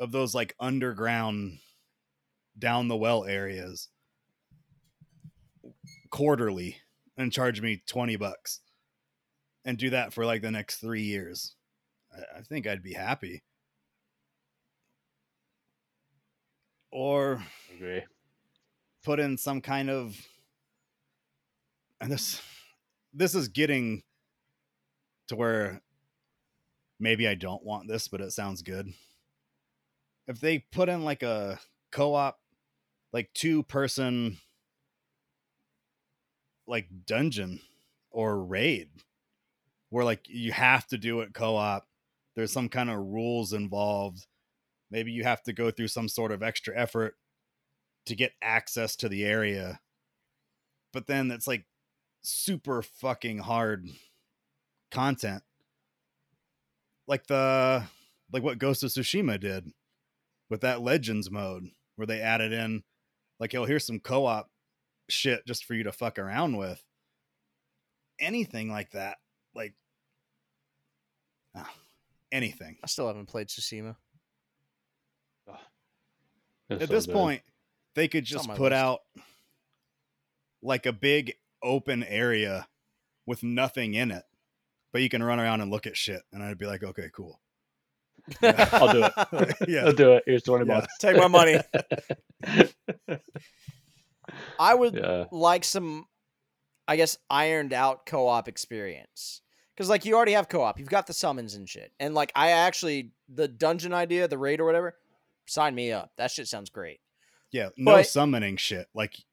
of those like underground down the well areas quarterly and charge me 20 bucks and do that for like the next three years. I, I think I'd be happy. Or Agree. put in some kind of and this this is getting to where maybe I don't want this, but it sounds good. If they put in like a co-op like two person like dungeon or raid where like you have to do it co-op there's some kind of rules involved maybe you have to go through some sort of extra effort to get access to the area but then it's like super fucking hard content like the like what ghost of tsushima did with that legends mode where they added in like oh here's some co-op shit just for you to fuck around with anything like that like ah, anything I still haven't played Tsushima. It's at so this good. point they could just put list. out like a big open area with nothing in it but you can run around and look at shit and i'd be like okay cool Yeah. I'll do it. yeah I'll do it. Here's 20 Yeah. bucks. Take my money. I would yeah. like some, I guess, ironed out co op experience. Because, like, you already have co op. You've got the summons and shit. And, like, I actually, the dungeon idea, the raid or whatever, sign me up. That shit sounds great. yeah no But- summoning shit like you-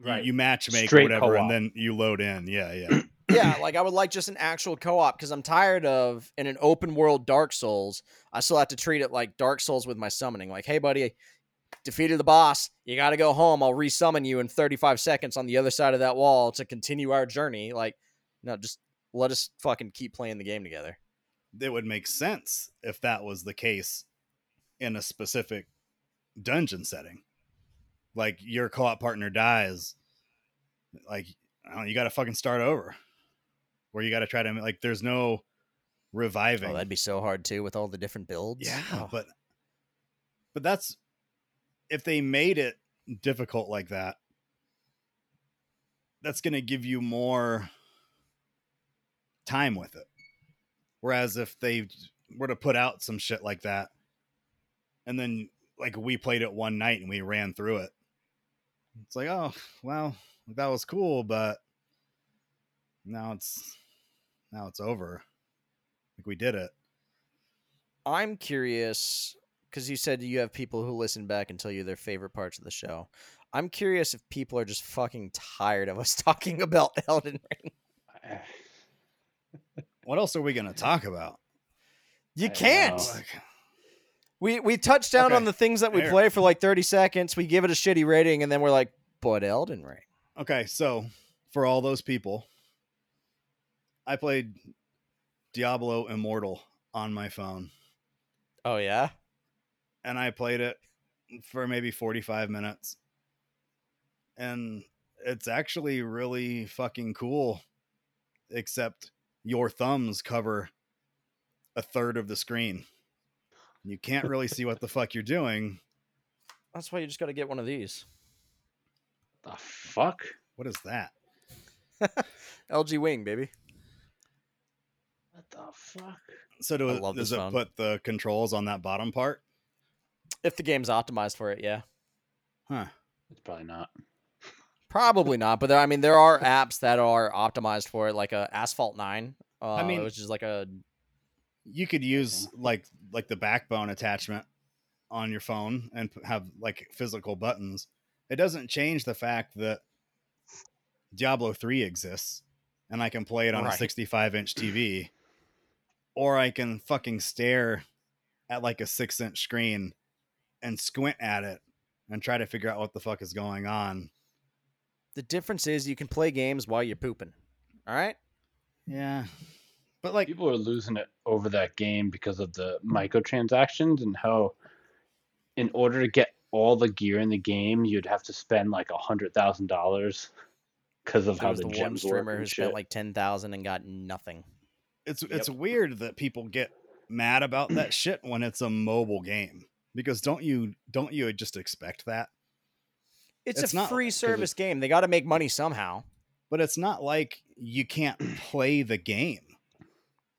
Right. you match make or Straight whatever co-op. and then you load in yeah yeah yeah, like, I would like just an actual co op because I'm tired of, in an open world Dark Souls, I still have to treat it like Dark Souls with my summoning. Like, hey, buddy, defeated the boss. You got to go home. I'll resummon you in 35 seconds on the other side of that wall to continue our journey. Like, no, just let us fucking keep playing the game together. it would make sense if that was the case in a specific dungeon setting. Like your co-op partner dies, like I don't know, you got to fucking start over, where you got to try to like. There's no reviving. Oh, that'd be so hard too with all the different builds. yeah, Oh. but but that's if they made it difficult like that. That's going to give you more time with it. Whereas if they were to put out some shit like that, and then like we played it one night and we ran through it, it's like, oh, well, that was cool, but now it's now it's over. Like we did it. I'm curious because you said you have people who listen back and tell you their favorite parts of the show. I'm curious if people are just fucking tired of us talking about Elden Ring. What else are we gonna talk about? You I don't can't. We we touch down Okay, on the things that we fair. play for like 30 seconds. We give it a shitty rating, and then we're like, "But Elden Ring." Okay, so for all those people, I played Diablo Immortal on my phone, Oh yeah. and I played it for maybe 45 minutes. And it's actually really fucking cool, except your thumbs cover a third of the screen. You can't really see what the fuck you're doing. That's why you just got to get one of these. The fuck? What is that? LG Wing, baby. What the fuck? So do I it, love does this it phone. put the controls on that bottom part? If the game's optimized for it, yeah. Huh. It's probably not. Probably not, but there, I mean, there are apps that are optimized for it, like a Asphalt Nine. Uh, mean- which is like a you could use like like the backbone attachment on your phone and have like physical buttons. It doesn't change the fact that diablo 3 exists and i can play it on a 65 inch tv or i can fucking stare at like a six inch screen and squint at it and try to figure out what the fuck is going on. The difference is you can play games while you're pooping. All right. yeah but like People are losing it over that game because of the hmm. microtransactions and how, in order to get all the gear in the game, you'd have to spend like a hundred thousand dollars because of There how was the, the one gems work streamer who and spent like ten thousand and got nothing. it's it's Yep. weird that people get mad about that shit when it's a mobile game because don't you don't you just expect that? It's, It's a not- free 'cause service game. They got to make money somehow. But it's not like you can't play the game.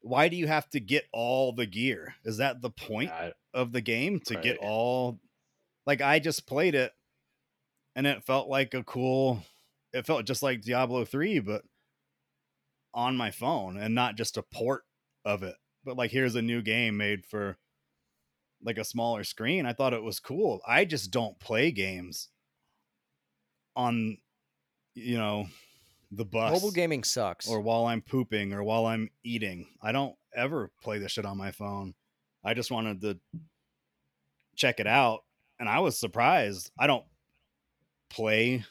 Why do you have to get all the gear? Is that the point I- of the game to get all like I just played it and it felt like a cool it felt just like Diablo 3 but on my phone and not just a port of it. But like here's a new game made for like a smaller screen. I thought it was cool. I just don't play games on you know the bus Mobile gaming sucks. or while I'm pooping or while I'm eating. I don't ever play this shit on my phone. I just wanted to check it out and I was surprised. I don't play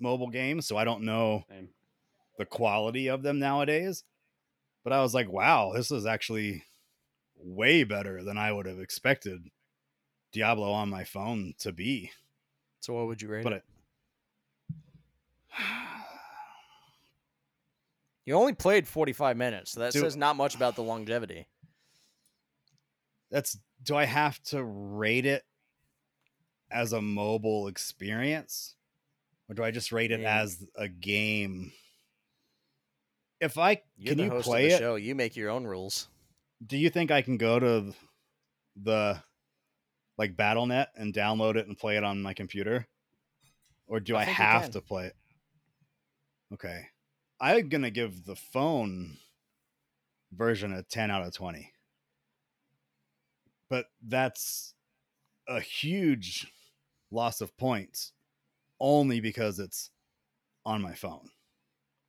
mobile games, so I don't know Same. the quality of them nowadays. But I was like, wow, this is actually way better than I would have expected Diablo on my phone to be. so what would you rate But it? it, You only played 45 minutes, so that Dude. says not much about the longevity. that's do I have to rate it as a mobile experience or do I just rate it Yeah. as a game? If I You're can you play it? show. You make your own rules. Do you think I can go to the like BattleNet and download it and play it on my computer? Or do I I, have to play it? Okay. I'm going to give the phone version a 10 out of 20. But that's a huge loss of points only because it's on my phone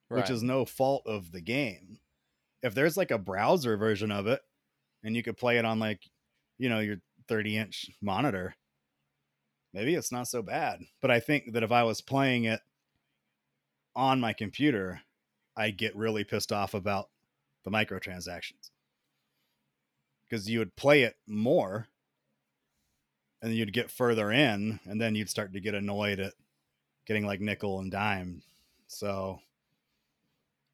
which is no fault of the game. If there's like a browser version of it and you could play it on like, you know, your 30 inch monitor, maybe it's not so bad. But I think that if I was playing it on my computer, I'd get really pissed off about the microtransactions because you would play it more and you'd get further in and then you'd start to get annoyed at getting like nickel and dime. So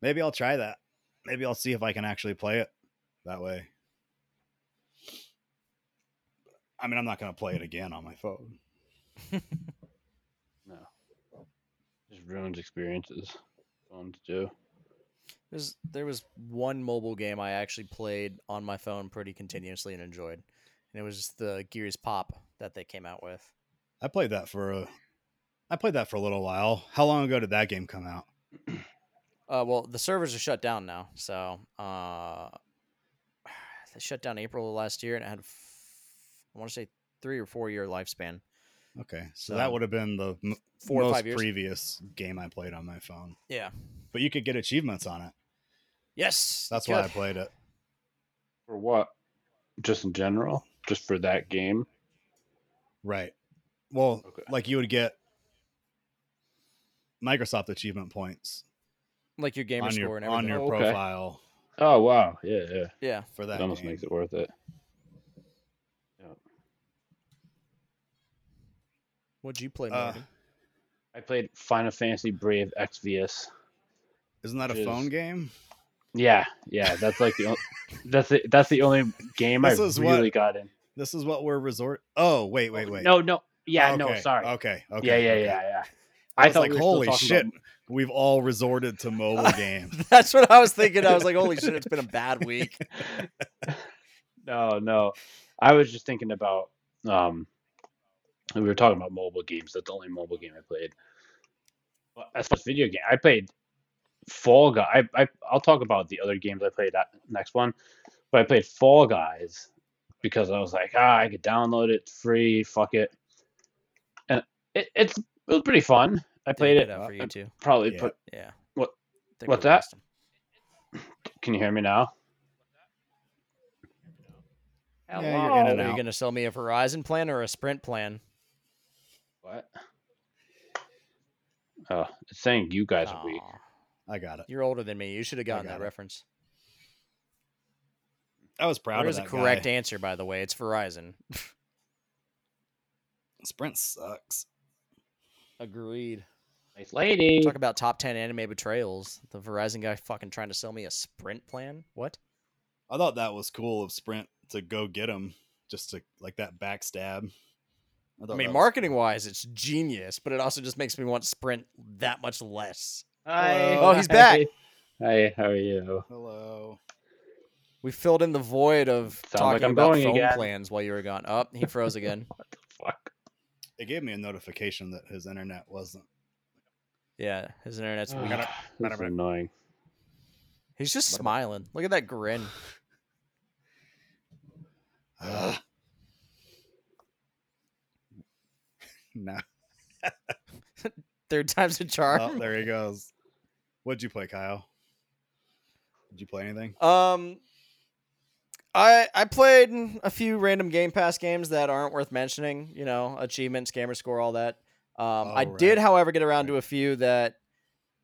maybe I'll try that. Maybe I'll see if I can actually play it that way. I mean, I'm not going to play it again on my phone. No. Just ruins experiences. Phones do. There's, there was one mobile game I actually played on my phone pretty continuously and enjoyed, and it was the Gears Pop that they came out with. I played that for a I played that for a little while. How long ago did that game come out? Uh, well, the servers are shut down now, so uh, they shut down April of last year, and it had f- I want to say three or four year lifespan. Okay, so, So, that would have been the m- four or most five years. previous game I played on my phone. Yeah. But you could get achievements on it. Yes. That's you why I played it. For what? Just in general? Just for that game? Right. Well, Okay. like you would get Microsoft achievement points like your gamer score your and everything on your Oh, okay. profile Oh wow. Yeah, yeah. yeah. for that. That almost game. makes it worth it. What'd you play, Uh, I played Final Fantasy Brave Exvius. Isn't that a which is- phone game? Yeah, yeah. That's like the only, that's the that's the only game This I is what- really got in. This is what we're resort. Oh, wait, wait, wait. No, no. Yeah, no. Sorry. Okay. Okay. yeah, yeah, okay. yeah, yeah. I was thought like, we holy shit, about- we've all resorted to mobile games. That's what I was thinking. I was like, holy shit, it's been a bad week. No, no. I was just thinking about um we were talking about mobile games. That's the only mobile game I played. But as far as video game, I played Fall Guy. I, I I'll talk about the other games I played that next one. But I played Fall Guys because I was like, ah, I could download it free, fuck it. And it, it's it was pretty fun. I played it. out for you too. Probably Yeah. put Yeah. What- what's that? lost can you hear me now? Yeah, you're in and Are you going to sell me a Verizon plan or a Sprint plan? What? Oh, it's saying you guys are weak. Aw, I got it. You're older than me. You should have gotten got that it. reference. I was proud There of is a correct guy. answer, by the way. It's Verizon. Sprint sucks. Agreed. Nice lady. Talk about top 10 anime betrayals. The Verizon guy fucking trying to sell me a Sprint plan? What? I thought that was cool of Sprint to go get him, just to like that backstab. I thought mean, marketing cool. wise, it's genius, but it also just makes me want Sprint that much less. Hi. Oh, he's back. Hi, how are you? Hello. We filled in the void of Sounds talking like I'm about going phone again. plans while you were gone. Up, he froze again. What the fuck? It gave me a notification that his internet wasn't. yeah, his internet's weak. Gotta- this is annoying. He's just smiling. Look at that grin. Ah. no. Third time's a charm. Oh, there he goes. What'd you play, Kyle? Did you play anything? Um, I I played a few random Game Pass games that aren't worth mentioning. You know, achievements, gamer score, all that. Um, I Oh, did, however, get around Right. to a few that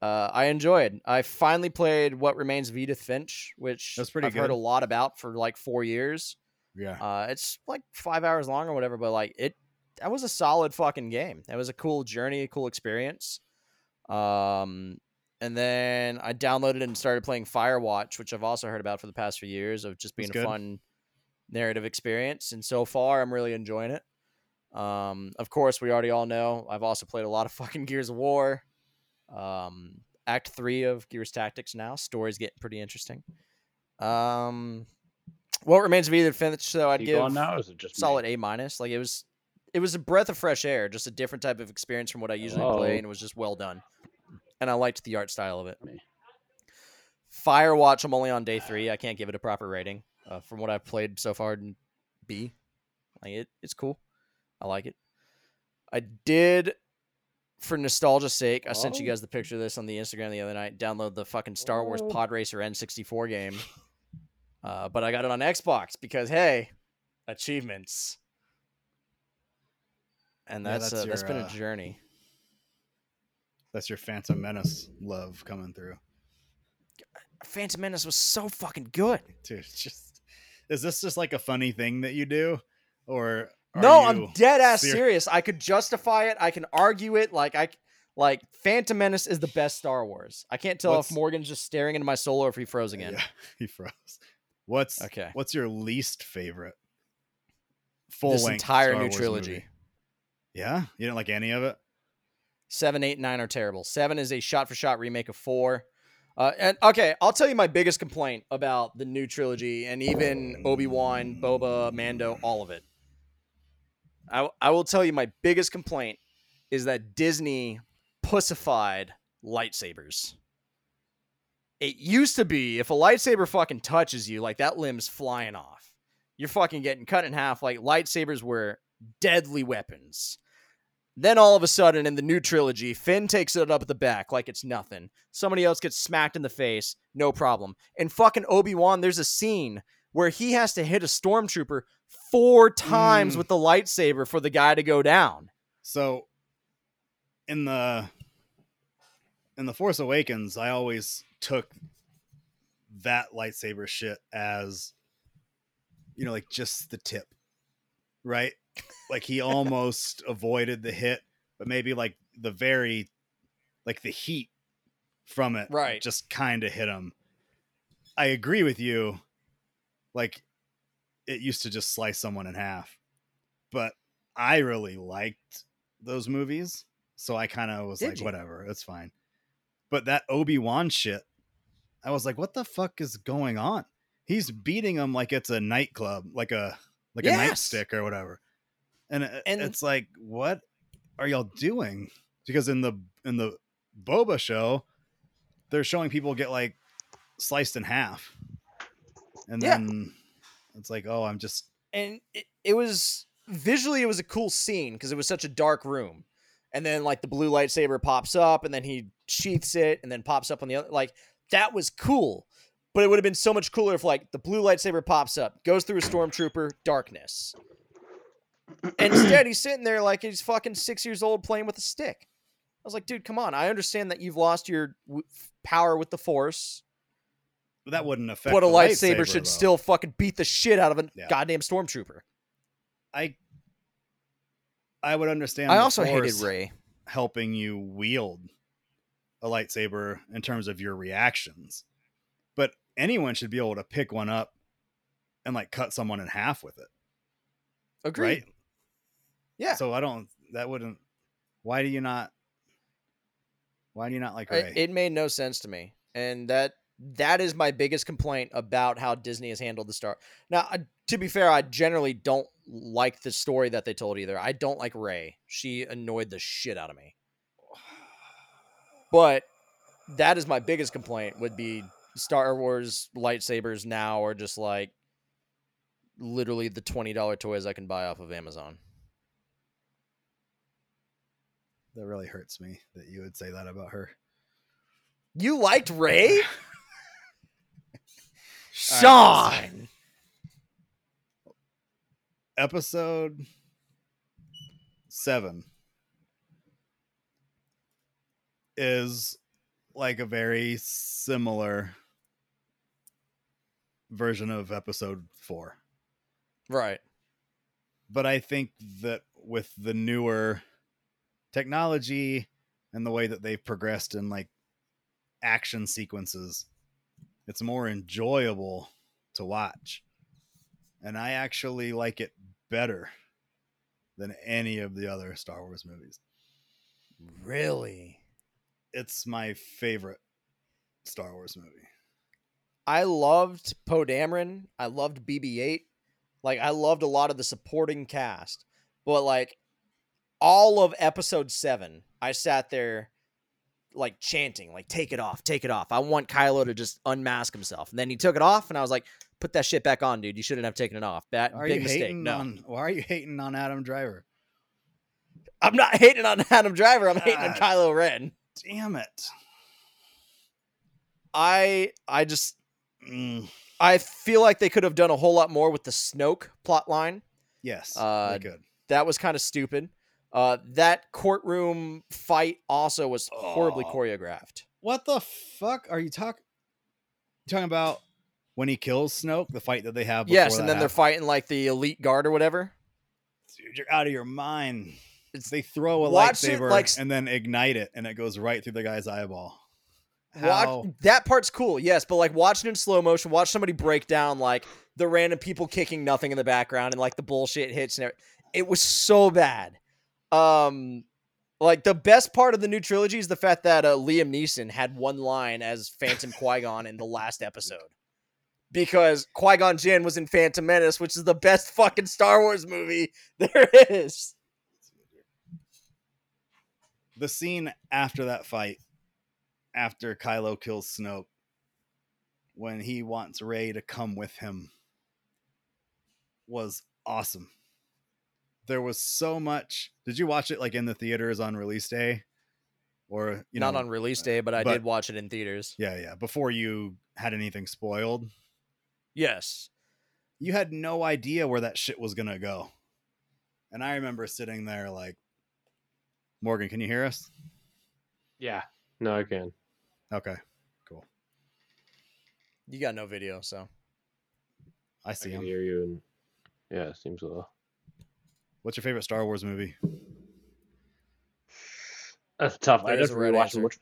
uh, I enjoyed. I finally played What Remains of Edith Finch, which That's pretty I've heard a lot about for like four years. Yeah. Uh, it's like five hours long or whatever, but like it, that was a solid fucking game. That was a cool journey, a cool experience. Um, and then I downloaded and started playing Firewatch, which I've also heard about for the past few years of just being a fun narrative experience. And so far, I'm really enjoying it. Um, of course, we already all know I've also played a lot of fucking Gears of War. Um, Act three of Gears Tactics now. Story's getting pretty interesting. Um, what remains of Edith Finch, though, I'd give now? Or is it just me? solid A minus. Like it was, it was a breath of fresh air, just a different type of experience from what I usually Oh. play, and it was just well done. And I liked the art style of it. Firewatch, I'm only on day three. I can't give it a proper rating. Uh, from what I've played so far, B. Like it, it's cool. I like it. I did, for nostalgia's sake, I sent you Oh. guys the picture of this on the Instagram the other night. Download the fucking Star Wars Oh. Pod Racer N64 game. Uh, but I got it on Xbox because hey, achievements. And Yeah, that's that's uh, that's your, been uh, a journey. That's your Phantom Menace love coming through. Phantom Menace was so fucking good. Dude, it's just is this just like a funny thing that you do? Or are no, I'm dead ass ser- serious. I could justify it. I can argue it. Like I like Phantom Menace is the best Star Wars. I can't tell What's- if Morgan's just staring into my soul or if he froze again. Yeah, he froze. What's Okay. what's your least favorite full this entire Star new Wars trilogy. movie? Yeah? You didn't like any of it? Seven, eight, nine are terrible. Seven is a shot for shot remake of four. Uh, and okay, I'll tell you my biggest complaint about the new trilogy and even Obi Wan, Boba, Mando, all of it. I, I will tell you my biggest complaint is that Disney pussified lightsabers. It used to be if a lightsaber fucking touches you, like that limb's flying off. You're fucking getting cut in half. Like lightsabers were deadly weapons. Then all of a sudden in the new trilogy, Finn takes it up at the back like it's nothing. Somebody else gets smacked in the face, no problem. In fucking Obi-Wan, there's a scene where he has to hit a stormtrooper four times Mm. with the lightsaber for the guy to go down. So in the in the Force Awakens, I always took that lightsaber shit as you know, like just the tip. Right? Like he almost avoided the hit, but maybe like the very like the heat from it Right. just kind of hit him. I agree with you. Like it used to just slice someone in half. But I really liked those movies. So I kind of was Did like, you? whatever, it's fine. But that Obi Wan shit, I was like, what the fuck is going on? He's beating him like it's a nightclub, like a like a nightstick or whatever. And, it- And- it's like, what are y'all doing? Because in the in the Boba show, they're showing people get like sliced in half, and Yeah. then it's like, oh, I'm just and it, it was visually it was a cool scene because it was such a dark room and then like the blue lightsaber pops up and then he sheaths it and then pops up on the other like that was cool but it would have been so much cooler if like the blue lightsaber pops up goes through a stormtrooper darkness instead he's sitting there like he's fucking six years old playing with a stick i was like dude come on i understand that you've lost your w- power with the force But that wouldn't affect. but a lightsaber, should though. still fucking beat the shit out of a Yeah. goddamn stormtrooper I I would understand. i also hated Rey helping you wield a lightsaber in terms of your reactions, but anyone should be able to pick one up and like cut someone in half with it, Agreed. right? Yeah. So I don't. That wouldn't. Why do you not? Why do you not like Rey? it made no sense to me, and that that is my biggest complaint about how Disney has handled the Star. Now, I- to be fair, I generally don't like the story that they told either. I don't like Rey. She annoyed the shit out of me. But that is my biggest complaint would be Star Wars lightsabers now are just like literally the $20 toys I can buy off of Amazon. That really hurts me that you would say that about her. You liked Rey? Right, Sean. Episode seven is like a very similar version of episode four. Right. but I think that with the newer technology and the way that they've progressed in like action sequences, it's more enjoyable to watch. And I actually like it better than any of the other Star Wars movies. Really? It's my favorite Star Wars movie. I loved Poe Dameron. I loved BB-8. Like I loved a lot of the supporting cast, but like all of Episode Seven, I sat there like chanting, like "Take it off, take it off." I want Kylo to just unmask himself, and then he took it off, and I was like, "Put that shit back on, dude. You shouldn't have taken it off. That Are big mistake." No, on why are you hating on Adam Driver? I'm not hating on Adam Driver. I'm hating on God. Kylo Ren. Damn it. I I just Mm, I feel like they could have done a whole lot more with the Snoke plot line. yes, Uh, could. that was kind of stupid. Uh, that courtroom fight also was horribly Oh. choreographed. What the fuck are you talking? Talking about when he kills Snoke, the fight that they have. Yes, and then they're fighting like the elite guard or whatever. Dude, you're out of your mind. It's- they throw a lightsaber like, and then ignite it, and it goes right through the guy's eyeball. Watch that part's cool, yes, but like watching in slow motion, watch somebody break down like the random people kicking nothing in the background and like the bullshit hits and everything. It was so bad. Um, like the best part of the new trilogy is the fact that uh, Liam Neeson had one line as Phantom Qui Gon in the last episode. Because Qui Gon Jinn was in Phantom Menace, which is the best fucking Star Wars movie there is. The scene after that fight, after Kylo kills Snoke, when he wants Rey to come with him, was awesome. There was so much. Did you watch it like in the theaters on release day, or you know Not know, on release uh, day, but I but- did watch it in theaters. Yeah, yeah. Before you had anything spoiled, Yes. you had no idea where that shit was gonna go. And I remember sitting there like, Morgan, can you hear us? Yeah. No, I can. Okay, Cool. You got no video, so. I I see can him. hear you. And yeah, it seems a What's your favorite Star Wars movie? That's tough. I just a right rewatched which.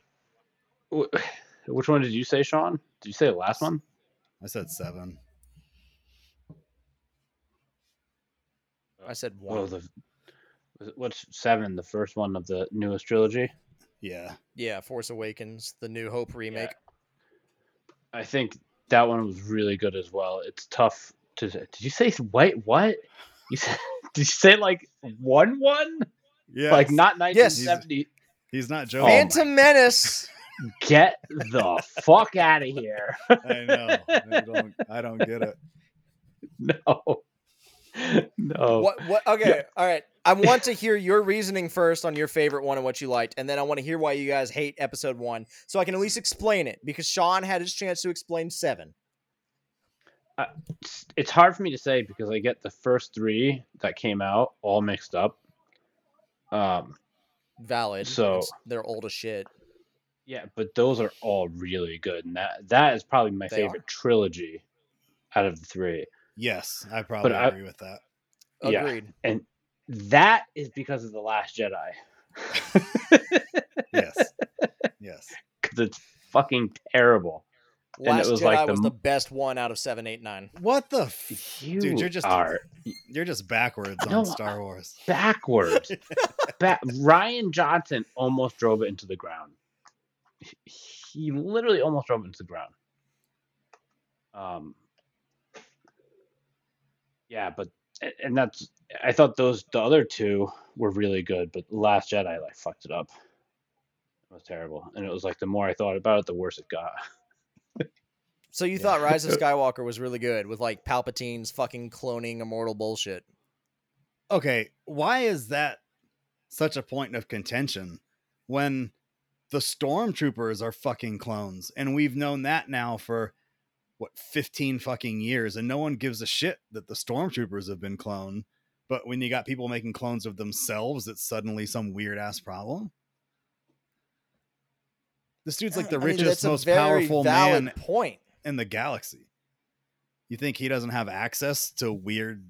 Which one did you say, Sean? Did you say the last one? I said seven. I said Oh, one. the what's seven? The first one of the newest trilogy. Yeah, Yeah, Force Awakens, the New Hope remake. I think that one was really good as well. It's tough to. Did you say wait? What? You said? Did you say like one one? yeah. Like not Yes. 1970? He's not Oh joking. my- Phantom Menace. Get the fuck out of here! I know. I don't. I don't get it. No. No. What? What? Okay. All right. I want to hear your reasoning first on your favorite one and what you liked, and then I want to hear why you guys hate episode one, so I can at least explain it because Sean had his chance to explain seven. It's, it's hard for me to say because I get the first three that came out all mixed up. Um, Valid. So- It's- they're old as shit. yeah, but those are all really good, and that that is probably my They favorite trilogy out of the three. Yes, I probably I- agree with that. Yeah. Agreed. and that is because of the Last Jedi, Yes. yes. because it's fucking terrible. And Last it was Jedi like the, was the best one out of seven, eight, nine. What the f- you dude? You're just are you're just backwards on Star Wars. backwards. ba- Rian Johnson almost drove it into the ground. He- He literally almost drove it into the ground. Um. Yeah, but and that's I thought those the other two were really good, but Last Jedi like fucked it up. It was terrible, and it was like the more I thought about it, the worse it got. So you Yeah. thought Rise of Skywalker was really good with like Palpatine's fucking cloning immortal bullshit. Okay, why is that such a point of contention when the stormtroopers are fucking clones and we've known that now for what 15 fucking years and no one gives a shit that the stormtroopers have been cloned but when you got people making clones of themselves it's suddenly some weird ass problem this dude's like uh, the I mean, richest a most powerful man point. In the galaxy you think he doesn't have access to weird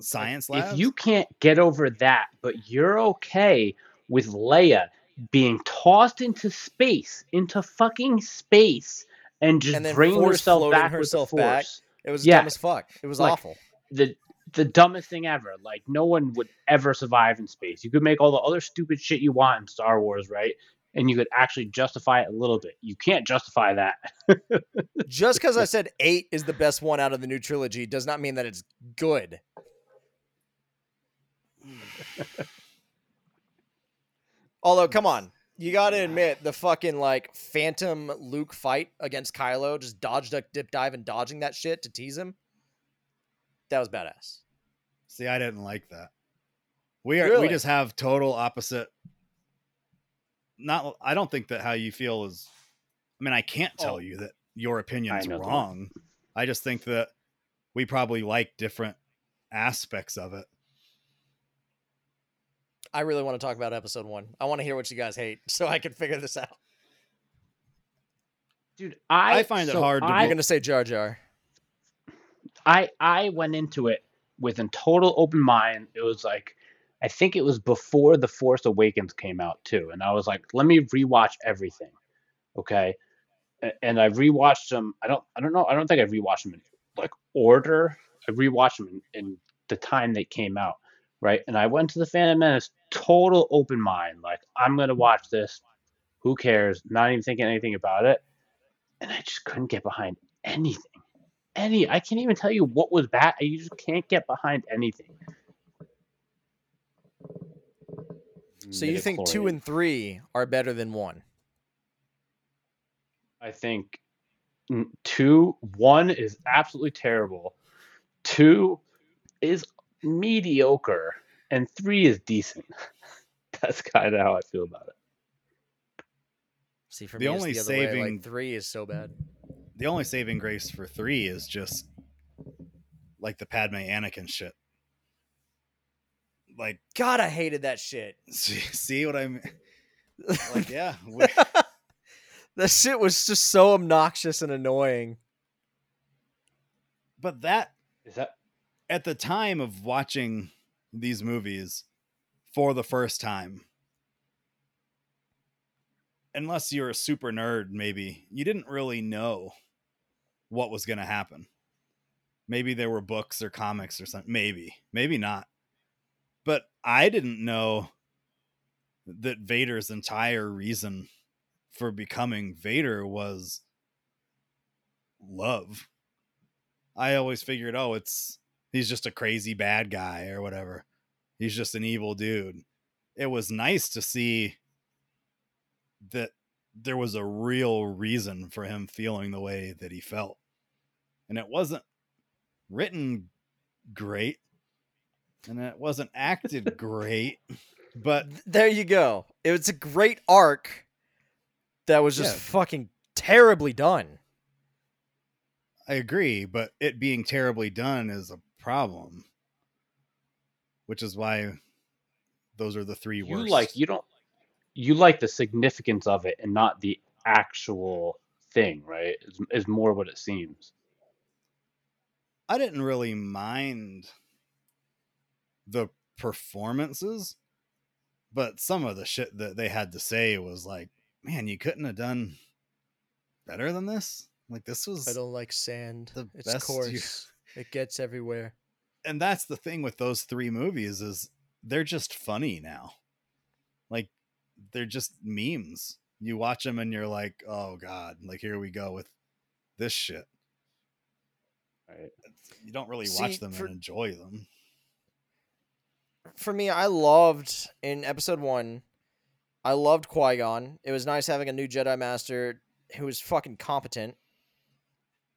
science labs If you can't get over that, but you're okay with Leia being tossed into space, into fucking space, and just And then bringing force herself back herself with the back. force, It was Yeah. dumb as fuck. It was Like, awful. the the dumbest thing ever. Like no one would ever survive in space. You could make all the other stupid shit you want in Star Wars, right? And you could actually justify it a little bit. You can't justify that. Just because I said eight is the best one out of the new trilogy does not mean that it's good. Although, come on, you got to admit the fucking like Phantom Luke fight against Kylo, just dodge, duck, dip, dive, and dodging that shit to tease him. That was badass. See, I didn't like that. We are we just have total opposite. Not, I don't think that how you feel is. I mean, I can't tell Oh. you that your opinion is know that. wrong. I just think that we probably like different aspects of it. I really want to talk about episode one. I want to hear what you guys hate so I can figure this out. Dude, I, I find it hard to I'm going to say Jar Jar. I I went into it with a total open mind. It was like I think it was before The Force Awakens came out too, and I was like, let me rewatch everything. Okay, and I rewatched them. I don't I don't know. I don't think I rewatched them in like order. I rewatched them in, in the time they came out, right? And I went to the Phantom Menace total open mind. Like I'm gonna watch this. Who cares? Not even thinking anything about it. And I just couldn't get behind anything any I can't even tell you what was bad. You just can't get behind anything. So you think two and three are better than one? I think mm, two one is absolutely terrible. Two is mediocre and three is decent. That's kind of how I feel about it. See, for The me, only it's the other way. saving- Like three is so bad. The only saving grace for three is just like the Padme Anakin shit. Like, God, I hated that shit. see, see what I mean? Like, yeah, that shit was just so obnoxious and annoying. but that Is that at the time of watching these movies for the first time, unless you're a super nerd, maybe you didn't really know what was going to happen. Maybe there were books or comics or something. Maybe, maybe not. But I didn't know that Vader's entire reason for becoming Vader was love. I always figured, oh, it's he's just a crazy bad guy or whatever. He's just an evil dude. It was nice to see that there was a real reason for him feeling the way that he felt. And it wasn't written great and it wasn't acted great, but There you go. It was a great arc that was just Yeah. fucking terribly done. I agree, but it being terribly done is a problem. Which is why those are the three you worst. like you don't you like the significance of it and not the actual thing, right? Is, is more what it seems. I didn't really mind the performances, but some of the shit that they had to say was like, man, you couldn't have done better than this. Like this was I don't like sand. the It's best you- coarse. It gets everywhere. and that's the thing with those three movies is they're just funny now. Like they're just memes. You watch them and you're like, "Oh god, like here we go with this shit." Right. You don't really See, watch them for- and enjoy them. For me, I loved in episode one. I loved Qui Gon. It was nice having a new Jedi Master who was fucking competent.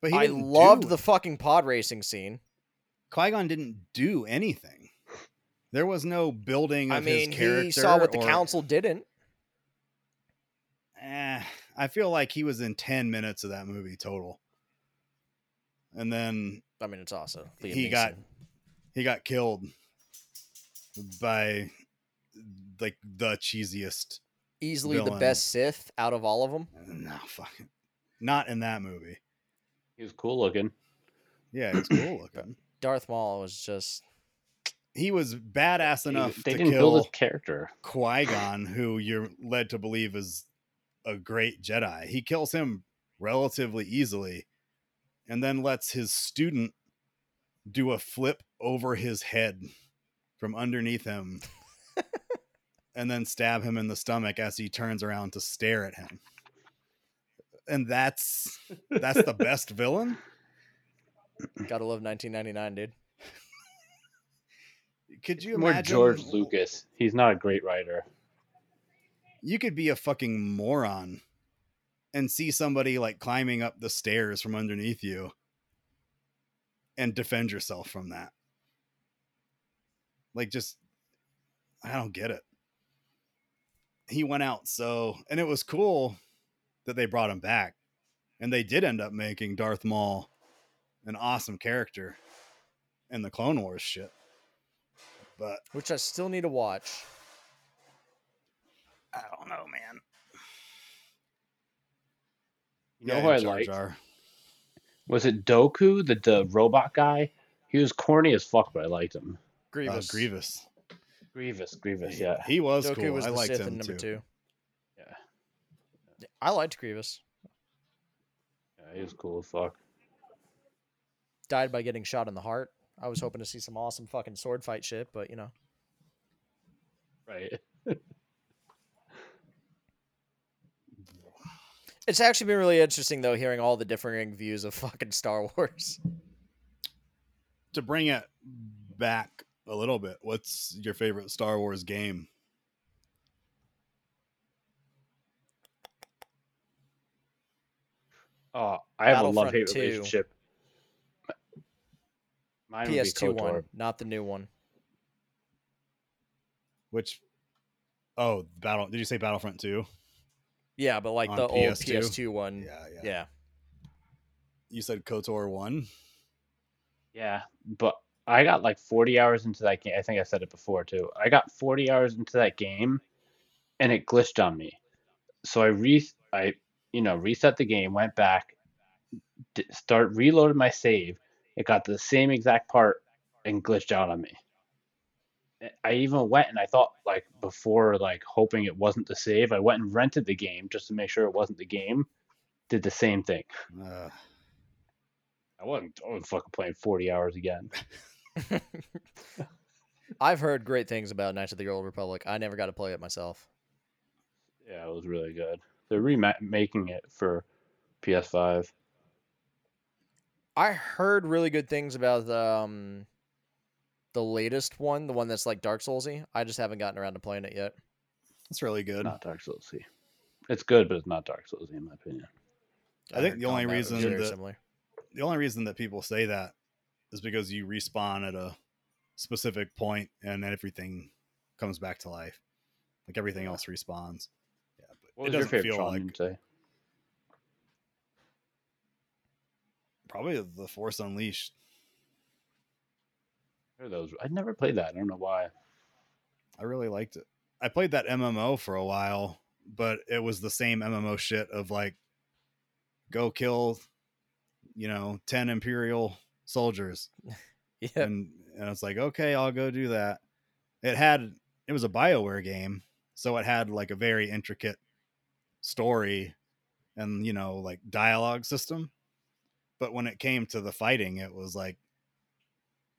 But I loved do- the fucking pod racing scene. Qui-Gon didn't do anything. There was no building of I mean, he saw what the or- council didn't. Eh, I feel like he was in 10 minutes of that movie total. And then I mean, it's also Liam He got- he got killed by like the cheesiest. easily the best Sith out of all of them. No, fucking. Not in that movie. He was cool looking. Yeah, he's cool looking. Darth Maul was just He was badass enough they to didn't kill build his character. Qui Gon, who you're led to believe is a great Jedi. He kills him relatively easily and then lets his student do a flip over his head from underneath him and then stab him in the stomach as he turns around to stare at him. And that's that's the best villain? gotta love 1999, dude. Could you More imagine George Lucas. He's not a great writer. you could be a fucking moron and see somebody like climbing up the stairs from underneath you and defend yourself from that. Like, just, I don't get it. He went out so, and it was cool that they brought him back. And they did end up making Darth Maul an awesome character in the Clone Wars shit. But Which I still need to watch. I don't know, man. You know Yeah, who I Jar liked? Was it Dooku, the, the robot guy? He was corny as fuck, but I liked him. Grievous. Uh, Grievous. Grievous, Grievous, yeah. He was Dooku cool. was I the liked Sith him in number too. two. Yeah. I liked Grievous. Yeah, he was cool as fuck. Died by getting shot in the heart. I was hoping to see some awesome fucking sword fight shit, but you know. Right. It's actually been really interesting though, hearing all the differing views of fucking Star Wars. To bring it back a little bit, what's your favorite Star Wars game? Oh, I have a love hate relationship. Mine PS2 KOTOR. one, not the new one. Which Oh, Battle Did you say Battlefront 2? Yeah, but like On the old PS2? PS2 one. Yeah, yeah. Yeah. You said KOTOR 1? Yeah, but I got like 40 hours into that game. I think I said it before too. I got 40 hours into that game, and it glitched on me. So I re I you know reset the game, went back, d- start reloaded my save. It got the same exact part and glitched out on me. I even went and I thought like before like hoping it wasn't the save. I went and rented the game just to make sure it wasn't the game. Did the same thing. I wasn't. I wasn't fucking playing 40 hours again. I've heard great things about Knights of the Old Republic. I never got to play it myself. Yeah, it was really good. They're remaking it for PS5. I heard really good things about the um, the latest one, the one that's like Dark Soulsy. I just haven't gotten around to playing it yet. It's really good. Not Dark Soulsy. It's good, but it's not Dark Soulsy in my opinion. I think the only reason that- similar. The only reason that people say that is because you respawn at a specific point and then everything comes back to life. Like everything else respawns. Yeah, but What it was your doesn't favorite feel Tron like you'd say? probably the Force Unleashed. What those? I never played that. I don't know why. I really liked it. I played that MMO for a while, but it was the same MMO shit of like go kill, you know, 10 Imperial soldiers. Yeah, And and it's like, okay, I'll go do that. It had it was a BioWare game, so it had like a very intricate story and you know like dialogue system. But when it came to the fighting it was like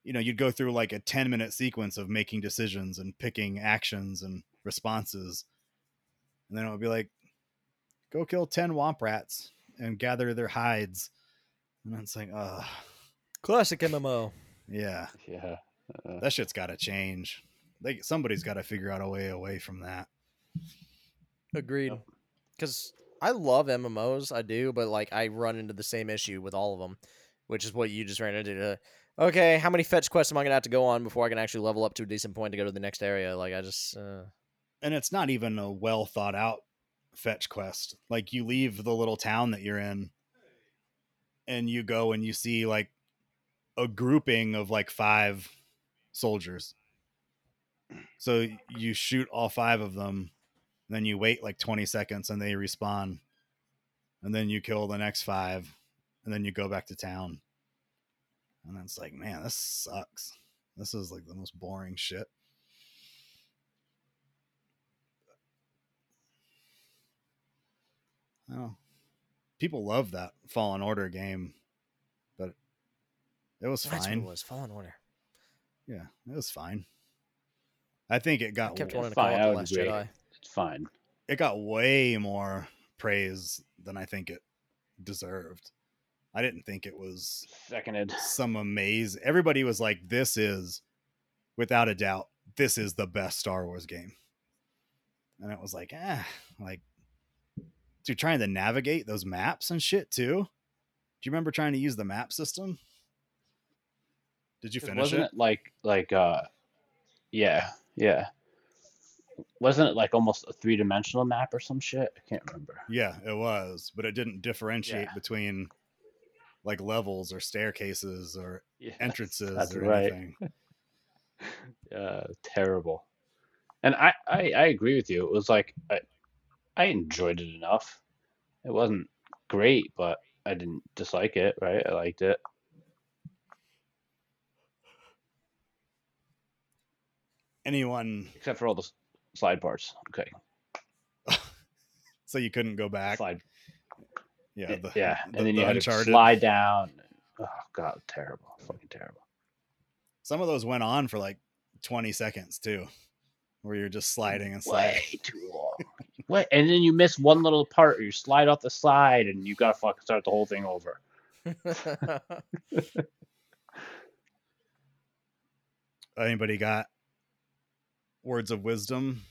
you know you'd go through like a 10 minute sequence of making decisions and picking actions and responses. And then it would be like go kill 10 womp rats and gather their hides. And it's like uh Classic MMO. yeah Yeah. Uh, that shit's got to change like somebody's got to figure out a way away from that Agreed. Yep. Because I love MMOs, I do, but like I run into the same issue with all of them, which is what you just ran into. Uh, okay, how many fetch quests am I gonna have to go on before I can actually level up to a decent point to go to the next area? Like I just, uh, and it's not even a well thought out fetch quest. Like you leave the little town that you're in and you go and you see like a grouping of like five soldiers. So you shoot all five of them, then you wait like 20 seconds and they respawn. And then you kill the next five and then you go back to town. And it's like, man, this sucks. This is like the most boring shit. Oh, people love that Fallen Order game, it was that's what fine. it was. Fallen Order. Yeah, it was fine. I think it I got kept wanting to fine, call it the Last. Jedi. it's fine. it got way more praise than I think it deserved. I didn't think it was Seconded. some amaze. Everybody was like, "This is, without a doubt, this is the best Star Wars game," and it was like, eh, like, dude, trying to navigate those maps and shit too. Do you remember trying to use the map system? Did you finish wasn't it? it like like uh yeah, yeah. Wasn't it like almost a three dimensional map or some shit? I can't remember. Yeah, it was, but it didn't differentiate Yeah. between like levels or staircases or Yeah, entrances that's or right. anything. uh, terrible. And I, I, I agree with you. It was like I, I enjoyed it enough. It wasn't great, but I didn't dislike it. Right, I liked it. Anyone, Except for all the slide parts. Okay, so you couldn't go back. slide. Yeah, Yeah, the, yeah. the- and then the you had Uncharted. to slide down. Oh god, terrible. Fucking terrible. Some of those went on for like twenty seconds too, where you're just sliding and sliding. Way too long. What? And then you miss one little part, or you slide off the side, and you gotta fucking start the whole thing over. Anybody got words of wisdom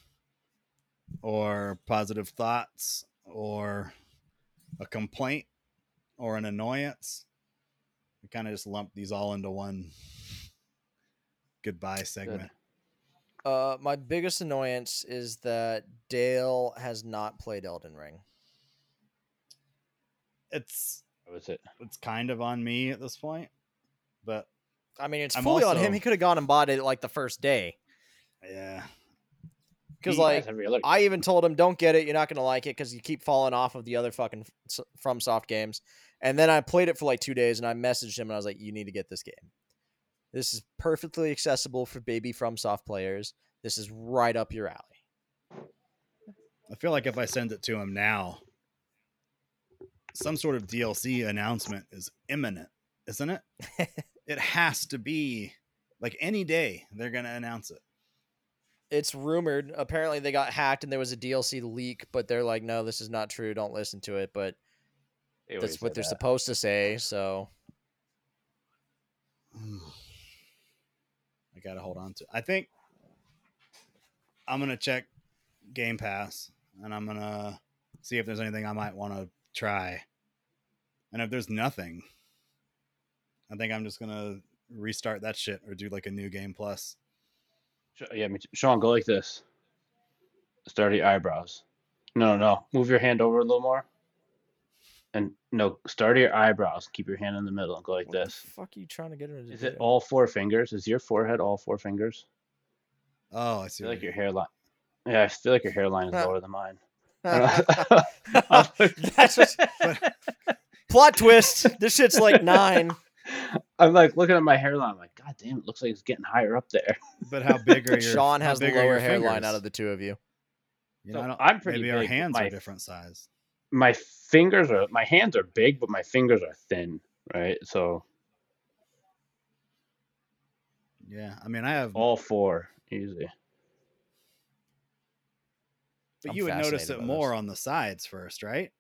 or positive thoughts or a complaint or an annoyance? We kind of just lump these all into one goodbye segment. uh, my biggest annoyance is that Dale has not played Elden Ring. It's That was it. it's kind of on me at this point, but I mean, it's I'm fully on him. He could have gone and bought it like the first day. Yeah, Because like has every other I even told him, "Don't get it. You're not gonna like it because you keep falling off of the other fucking s- FromSoft games." And then I played it for like two days, and I messaged him, and I was like, "You need to get this game. This is perfectly accessible for baby FromSoft players. This is right up your alley." I feel like if I send it to him now, some sort of DLC announcement is imminent, isn't it? it has to be like any day they're gonna announce it. It's rumored. Apparently, they got hacked, and there was a DLC leak, but they're like, "No, this is not true. Don't listen to it." But They that's what they're that. supposed to say. So I gotta hold on to. I think I'm gonna check Game Pass and I'm gonna see if there's anything I might want to try. And if there's nothing, I think I'm just gonna restart that shit or do like a new game plus. Sh- Yeah, me too. Sean, go like this. Start your eyebrows. No, no, no. Move your hand over a little more. And no, start your eyebrows. Keep your hand in the middle and go like what this. the fuck are you trying to get him to Is do? it all four fingers? Is your forehead all four fingers? Oh, I I see. feel like you your hairline. Yeah, I feel like your hairline is lower than mine. That's what, plot twist. This shit's like nine. I'm like looking at my hairline. I'm like, God damn, it looks like it's getting higher up there. But how big are your? Sean has the big are lower hairline fingers? out of the two of you. You know, So I don't- I'm pretty maybe our big, but hands my- are different size. my fingers are my hands are big, but my fingers are thin, right? So Yeah, I mean, I have, all four easy. but I'm you would notice it more this. on the sides first, right?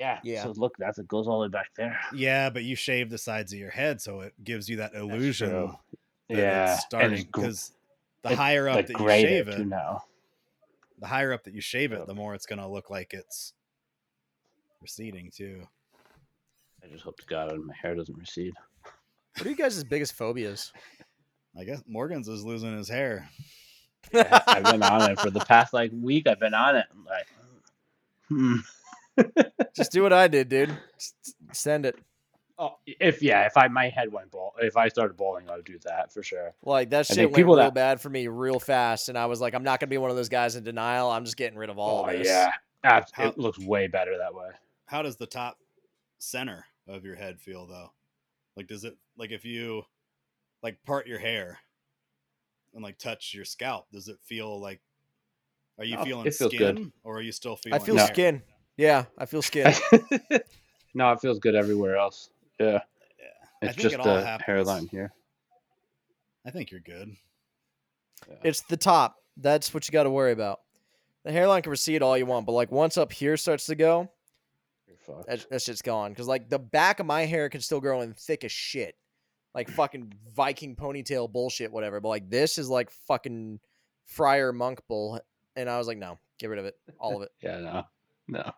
Yeah. Yeah. So look, that's it goes all the way back there. Yeah, but you shave the sides of your head, so it gives you that illusion that Yeah. it's starting. and it's gr- Because the it's, higher up like that you shave it, too now. the higher up that you shave it, the more it's gonna look like it's receding too. I just hope to God my hair doesn't recede. What are you guys' biggest phobias? I guess Morgan's is losing his hair. Yeah, I've been on it for the past like week. I've been on it. I'm like, hmm. Just do what I did, dude. Just send it. Oh, if yeah, if I my head went ball, if I started bowling, I would do that for sure. Like that shit went people real that- bad for me real fast, and I was like, I'm not gonna be one of those guys in denial. I'm just getting rid of all oh of this. yeah, Abs- How- it looks way better that way. How does the top center of your head feel though? Like does it like if you like part your hair and like touch your scalp, does it feel like are you Oh, feeling skin good. or are you still feeling? I feel hair? skin. Yeah, I feel skin. no, it feels good everywhere else. Yeah, Yeah. I it's think just it all the happens. hairline here. I think you're good. it's the top. That's what you got to worry about. The hairline can recede all you want, but like once up here starts to go, You're that, that shit's gone. Because like the back of my hair can still grow in thick as shit, like fucking Viking ponytail bullshit, whatever. But like this is like fucking friar monk bull, and I was like, no, get rid of it, all of it. Yeah, no, no.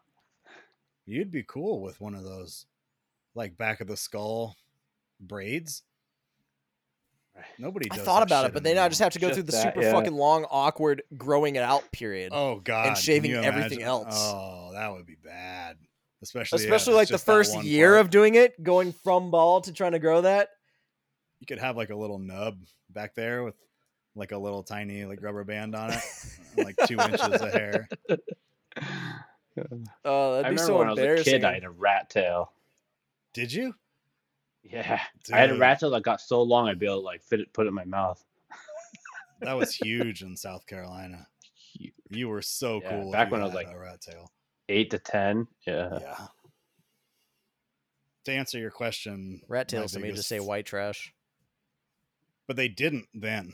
You'd be cool with one of those like back of the skull braids. Nobody I thought about it, but then I just have to go Just through the that, super yeah. fucking long, awkward growing it out period. Oh god, and shaving everything else. Oh, that would be bad. Especially Especially if like the first year part. of doing it, going from bald to trying to grow that. you could have like a little nub back there with like a little tiny like rubber band on it, like two inches of hair. Oh, that'd I be remember so when I was a embarrassing. kid, I had a rat tail. Did you? Yeah, I had a Dude, rat tail that got so long I'd be able to like fit it, put it in my mouth. That was huge in South Carolina. Huge. You were so Yeah, cool. if back you when I was, had like, a rat tail. Eight to ten. Yeah. yeah. To answer your question, Rat my tails to me just say white trash. but they didn't then.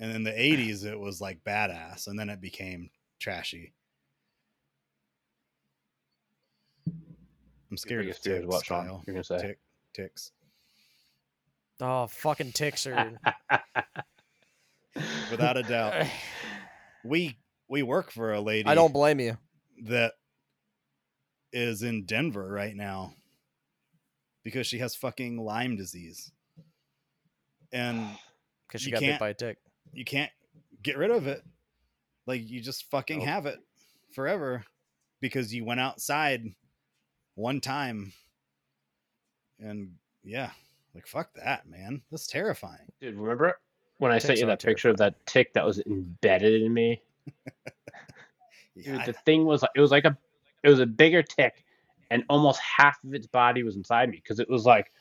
And in the 80s, it was like badass, and then it became trashy. I'm scared of biggest fear is ticks, what, Sean? Kyle. You're gonna say? Tick, ticks. Oh, fucking ticks are. Without a doubt. We we work for a lady I don't blame you. that is in Denver right now because she has fucking Lyme disease. And Because she You got bit can't- by a tick. you can't get rid of it. Like you just fucking Nope. have it forever because you went outside one time and yeah, like fuck that, man. That's terrifying. Dude, remember when I sent you that picture of that tick that was embedded in me? Yeah, Dude, the thing was like it was like a it was a bigger tick, and almost half of its body was inside me because it was like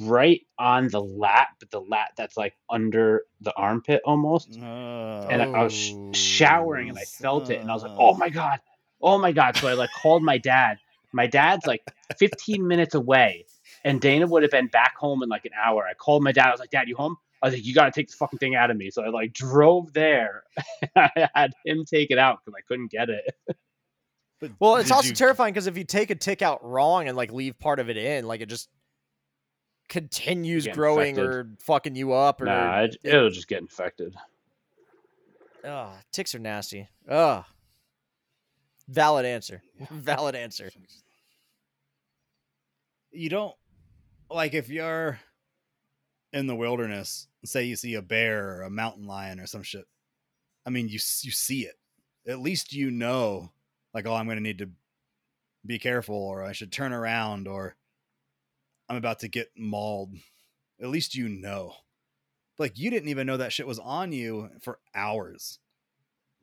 right on the lat, but the lat that's like under the armpit almost. Uh, And I, I was sh- showering and I felt it, and I was like, "Oh my god, oh my god!" So I like called my dad. My dad's like 15 minutes away, and Dana would have been back home in like an hour. I called my dad. I was like, "Dad, you home?" I was like, "You got to take this fucking thing out of me." So I like drove there. I had him take it out because I couldn't get it. but Well, it's also you- terrifying because if you take a tick out wrong and like leave part of it in, like it just continues Get growing infected. or fucking you up or Nah, it, it'll just get infected. Ugh, ticks are nasty. Ugh. Valid answer. Valid answer. you don't like if you're in the wilderness say you see a bear or a mountain lion or some shit i mean you you see it at least you know like oh i'm going to need to be careful or i should turn around or i'm about to get mauled at least you know like you didn't even know that shit was on you for hours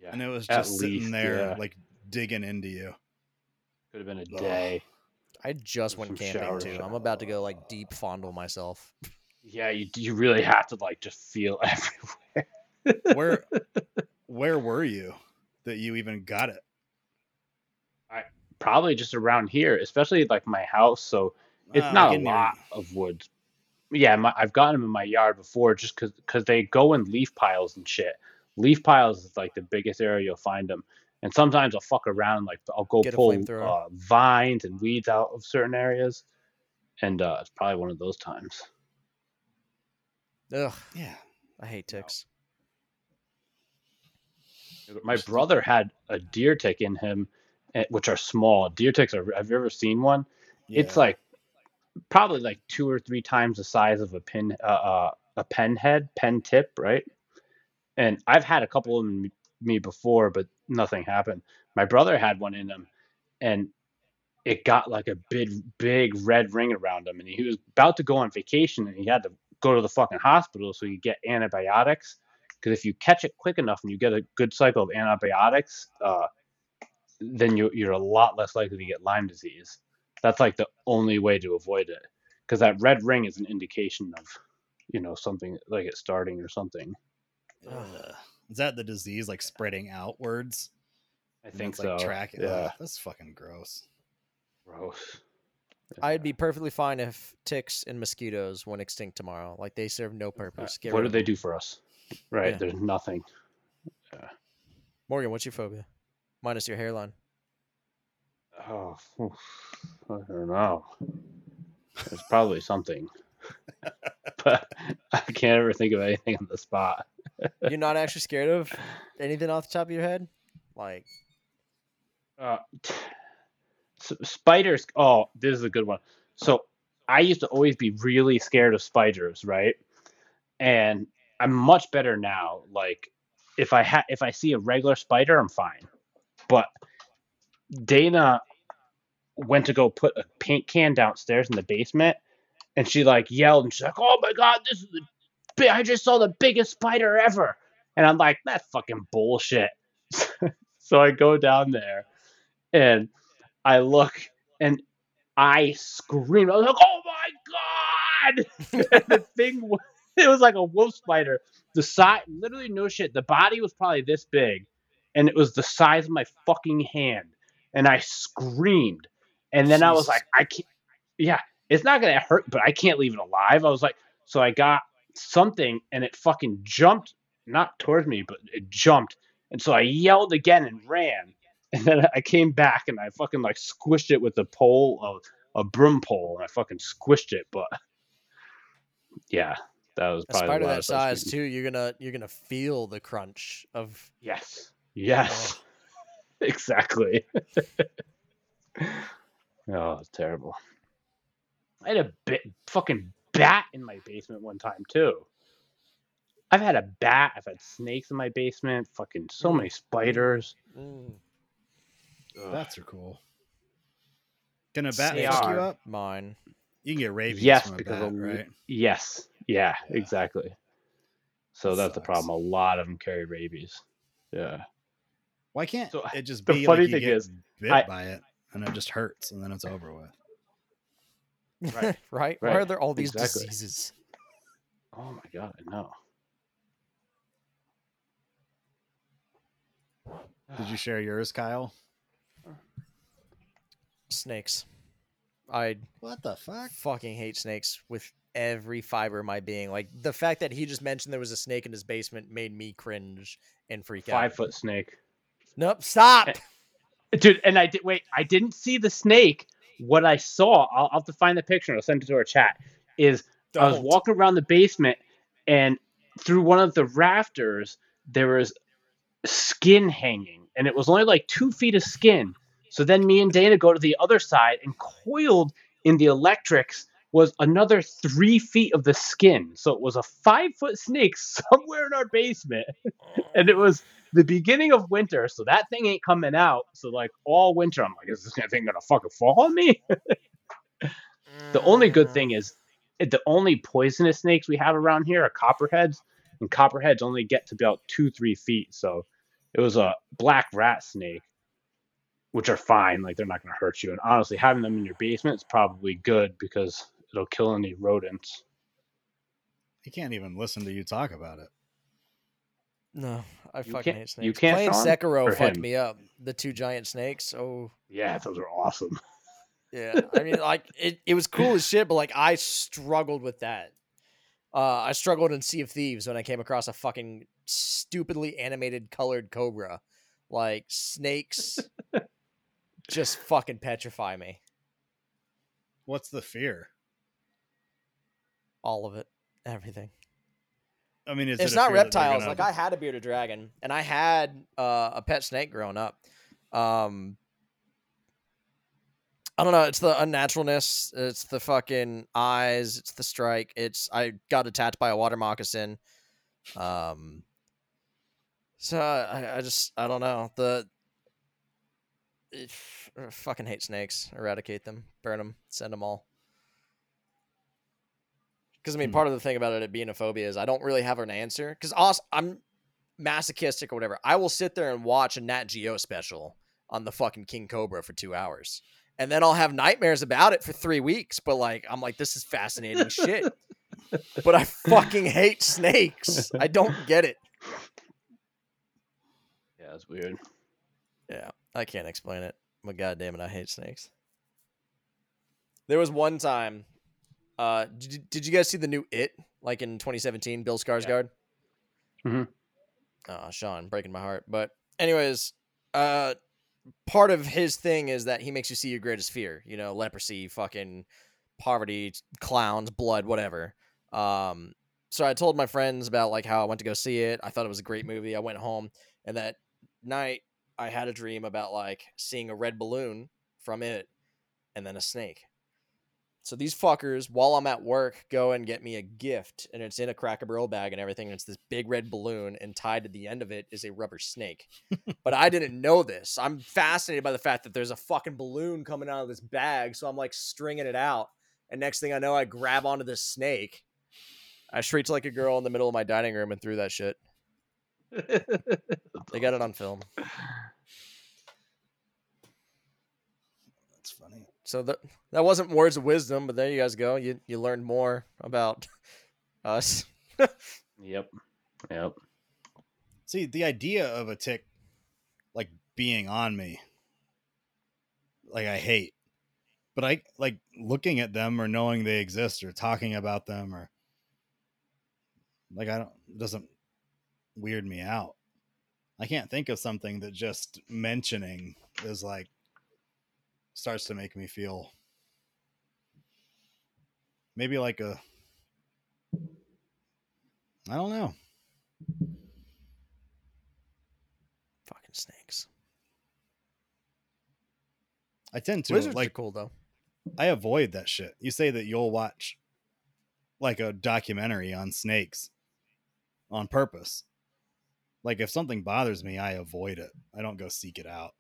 Yeah, and it was At just sitting least, there yeah. like digging into you could have been a Ugh. day. I just went camping shower too. shot. I'm about to go like deep fondle myself. Yeah, you you really have to like just feel everywhere. where where were you that you even got it I probably just around here, especially like my house. So it's Uh, not a in your- lot of woods. Yeah, my, I've gotten them in my yard before, just because because they go in leaf piles and shit. Leaf piles is like the biggest area you'll find them. And sometimes I'll fuck around, like I'll go Get pull uh, vines and weeds out of certain areas, and uh, it's probably one of those times. Ugh, Yeah. I hate ticks. My brother had a deer tick in him, eh, which are small. Deer ticks are. Have you ever seen one? Yeah. It's like probably like two or three times the size of a pin, uh, uh, a pen head, pen tip, right? And I've had a couple of them me before, but nothing happened. My brother had one in him, and it got like a big, big red ring around him, and he was about to go on vacation, and he had to go to the fucking hospital so he get antibiotics. Because if you catch it quick enough and you get a good cycle of antibiotics, uh, then you, you're a lot less likely to get Lyme disease. That's like the only way to avoid it. Because that red ring is an indication of, you know, something like it starting or something. Ugh. Is that the disease like spreading outwards? I think it's, so. like tracking. Yeah. Ugh, that's fucking gross. Gross. I'd be perfectly fine if ticks and mosquitoes went extinct tomorrow. Like they serve no purpose. Get what do they do for us? Right. Yeah. There's nothing. Morgan, what's your phobia? Minus your hairline. Oh, I don't know. There's probably something, but I can't ever think of anything on the spot. You're not actually scared of anything off the top of your head? Like, Uh, s- spiders. Oh, this is a good one. So I used to always be really scared of spiders, right? And I'm much better now. Like if I ha- if I see a regular spider, I'm fine. But Dana went to go put a paint can downstairs in the basement, and she like yelled and she's like, "Oh my god, this is the bi- I just saw the biggest spider ever!" And I'm like, "That's fucking bullshit." so I go down there, and I look, and I scream. I was like, "Oh my god!" and the thing, wa- it was like a wolf spider. The size, literally no shit. The body was probably this big, and it was the size of my fucking hand. And I screamed, and then I was like, "I can't." Yeah, it's not gonna hurt, but I can't leave it alive. I was like, so I got something, and it fucking jumped, not towards me, but it jumped, and so I yelled again and ran. And then I came back and I fucking like squished it with a pole of a broom pole, and I fucking squished it. But yeah, that was a probably spider the that size too, you're gonna you're gonna feel the crunch of Yes, yes, oh. exactly. oh, it's terrible. I had a bit fucking bat in my basement one time too. I've had a bat. I've had snakes in my basement. Fucking so many spiders. mm, Bats are cool. Can a bat fuck you up? mine. You can get rabies Yes, from a because bat, of- right? Yes. Yeah, Yeah. exactly. So That that's the problem. A lot of them carry rabies. Yeah. Why can't So, it just the be funny like you thing get is, bit I- by it and it just hurts and then it's over with? Right, right? Why are there all these exactly. diseases? Oh my god, I know. Did you share yours, Kyle? Snakes. I What the fuck? fucking hate snakes with every fiber of my being. Like the fact that he just mentioned there was a snake in his basement made me cringe and freak Five out. foot snake. Nope, stop. Dude, and I did wait, I didn't see the snake. What I saw, I'll, I'll have to find the picture and I'll send it to our chat, is I was walking around the basement and through one of the rafters there was skin hanging and it was only like two feet of skin. So then me and dana go to the other side and coiled in the electrics was another three feet of the skin so it was a five foot snake somewhere in our basement and it was the beginning of winter so that thing ain't coming out so like all winter i'm like is this thing gonna fucking fall on me the only good thing is the only poisonous snakes we have around here are copperheads, and copperheads only get to about two, three feet. So it was a black rat snake, which are fine. Like they're not going to hurt you. And honestly, having them in your basement is probably good because it'll kill any rodents. He can't even listen to you talk about it. No, I You fucking can't- hate snakes. you can't, Playing Sean? Sekiro fucked him? me up. The two giant snakes. Oh, Yeah, those are awesome. yeah. I mean, like it, it was cool as shit, but like I struggled with that. Uh, I struggled in Sea of Thieves when I came across a fucking stupidly animated colored cobra. Like snakes, just fucking petrify me. What's the fear? All of it, everything. I mean, is it's it not fear that they're reptiles. Like I had a bearded dragon, and I had uh, a pet snake growing up. Um, I don't know. It's the unnaturalness. It's the fucking eyes. It's the strike. It's I got attacked by a water moccasin. Um. So I, I just I don't know the. Fucking hate snakes. Eradicate them. Burn them. Send them all. Because I mean, Hmm. part of the thing about it being a phobia is I don't really have an answer. Because also I'm masochistic or whatever. I will sit there and watch a Nat Geo special on the fucking King Cobra for two hours, and then I'll have nightmares about it for three weeks. But like, I'm like, this is fascinating shit. But I fucking hate snakes. I don't get it. Yeah, it's weird. Yeah, I can't explain it. But goddamn it, I hate snakes. There was one time. Uh, did you, did you guys see the new It like in 2017? Bill Skarsgård. Mhm. Oh, Sean, breaking my heart. But anyways, uh, part of his thing is that he makes you see your greatest fear. You know, leprosy, fucking poverty, clowns, blood, whatever. Um, so I told my friends about like how I went to go see it. I thought it was a great movie. I went home, and that night I had a dream about like seeing a red balloon from it, and then a snake. So these fuckers, while I'm at work, go and get me a gift, and it's in a Cracker Barrel bag and everything. And it's this big red balloon, and tied to the end of it is a rubber snake. but I didn't know this. I'm fascinated by the fact that there's a fucking balloon coming out of this bag, so I'm like stringing it out, and next thing I know, I grab onto this snake. I shrieked like a girl in the middle of my dining room and threw that shit. They got it on film. That's funny. So that that wasn't words of wisdom, but there you guys go. You you learned more about us. Yep. Yep. See, the idea of a tick like being on me, like I hate, but I like looking at them or knowing they exist or talking about them or like I don't it doesn't weird me out. I can't think of something that just mentioning is like starts to make me feel maybe like a I don't know. Fucking snakes. I tend to Lizards like are cool though. I avoid that shit. You say that you'll watch like a documentary on snakes on purpose. Like if something bothers me, I avoid it. I don't go seek it out.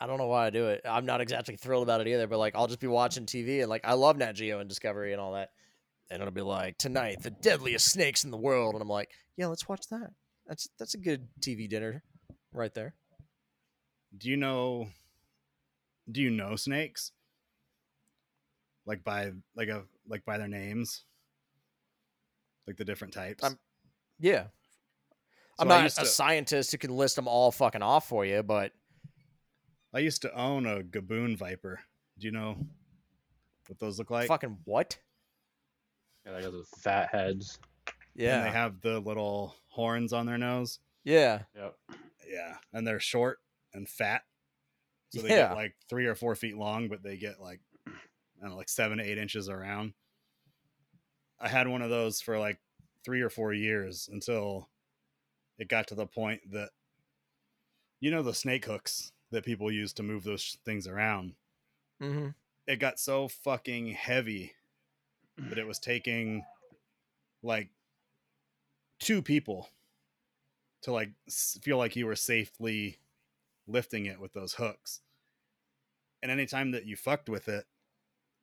I- don't know why I do it. I'm not exactly thrilled about it either, but like I'll just be watching TV and like I love Nat Geo and Discovery and all that. And it'll be like tonight the deadliest snakes in the world and I'm like, "Yeah, let's watch that." That's that's a good TV dinner right there. Do you know do you know snakes? Like by like a like by their names? Like the different types? I'm- Yeah. I'm not a to- scientist who can list them all fucking off for you, but I used to own a gaboon viper. Do you know what those look like? fucking what? Yeah, they got those fat heads. And Yeah. they have the little horns on their nose. yeah. Yep. Yeah, and they're short and fat, so they Yeah. get like three or four feet long, but they get like I don't know, like seven to eight inches around. I had one of those for like three or four years until it got to the point that you know the snake hooks that people use to move those things around. Mm-hmm. It got so fucking heavy that it was taking like two people to like feel like you were safely lifting it with those hooks. And anytime that you fucked with it,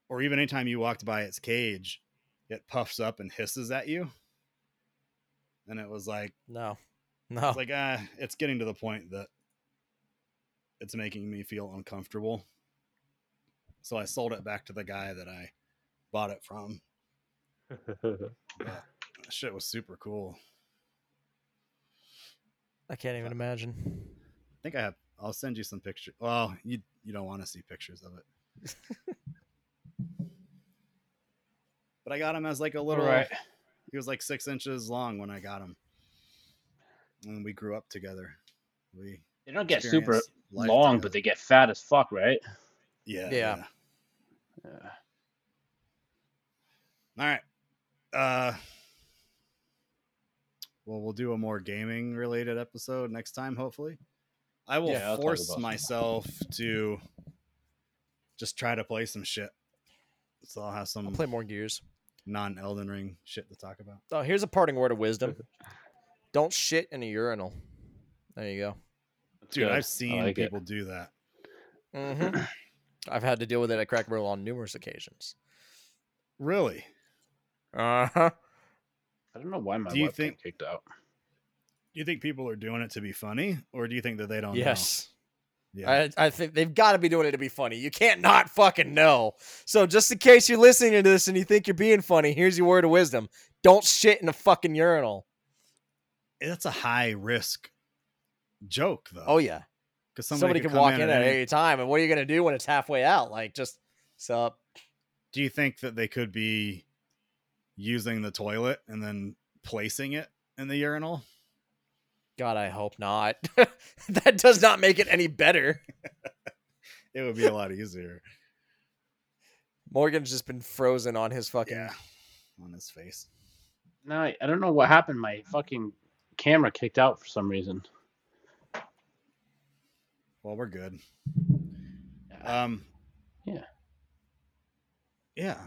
or even anytime you walked by its cage, it puffs up and hisses at you. And it was like, No. No. it's like ah, it's getting to the point that it's making me feel uncomfortable. So I sold it back to the guy that I bought it from. That shit was super cool. I can't even imagine. I think I have. I'll send you some pictures. Well, you you don't want to see pictures of it. but I got him as like a little. All right. He was like six inches long when I got him, and we grew up together. We They don't get super experienced life long, but they get fat as fuck, right? yeah Yeah. Yeah. All right. Uh well, we'll do a more gaming related episode next time, hopefully. I will Yeah, force about some- myself to just try to play some shit. So I'll have I'll some play more Gears. non Elden Ring shit to talk about. Oh, here's a parting word of wisdom: Don't shit in a urinal. There you go. That's Dude, good. I've seen like it. people do that. hmm I've had to deal with it at Crack Barrel on numerous occasions. Really? Uh huh. I don't know why my Do you think- kicked out. Do you think people are doing it to be funny, or do you think that they don't Yes. know? Yeah. I, I think they've got to be doing it to be funny. You can't not fucking know. So just in case you're listening to this and you think you're being funny, here's your word of wisdom: don't shit in a fucking urinal. That's a high risk joke, though. Oh yeah, because somebody, can walk in, at any time, and what are you gonna do when it's halfway out? Like just sup? do you think that they could be using the toilet and then placing it in the urinal? God, I hope not. that does not make it any better. It would be a lot easier. Morgan's just been frozen on his fucking. Yeah, on his face. No, I I don't know what happened. My fucking camera kicked out for some reason. Well, we're good. Yeah. Um, Yeah. yeah.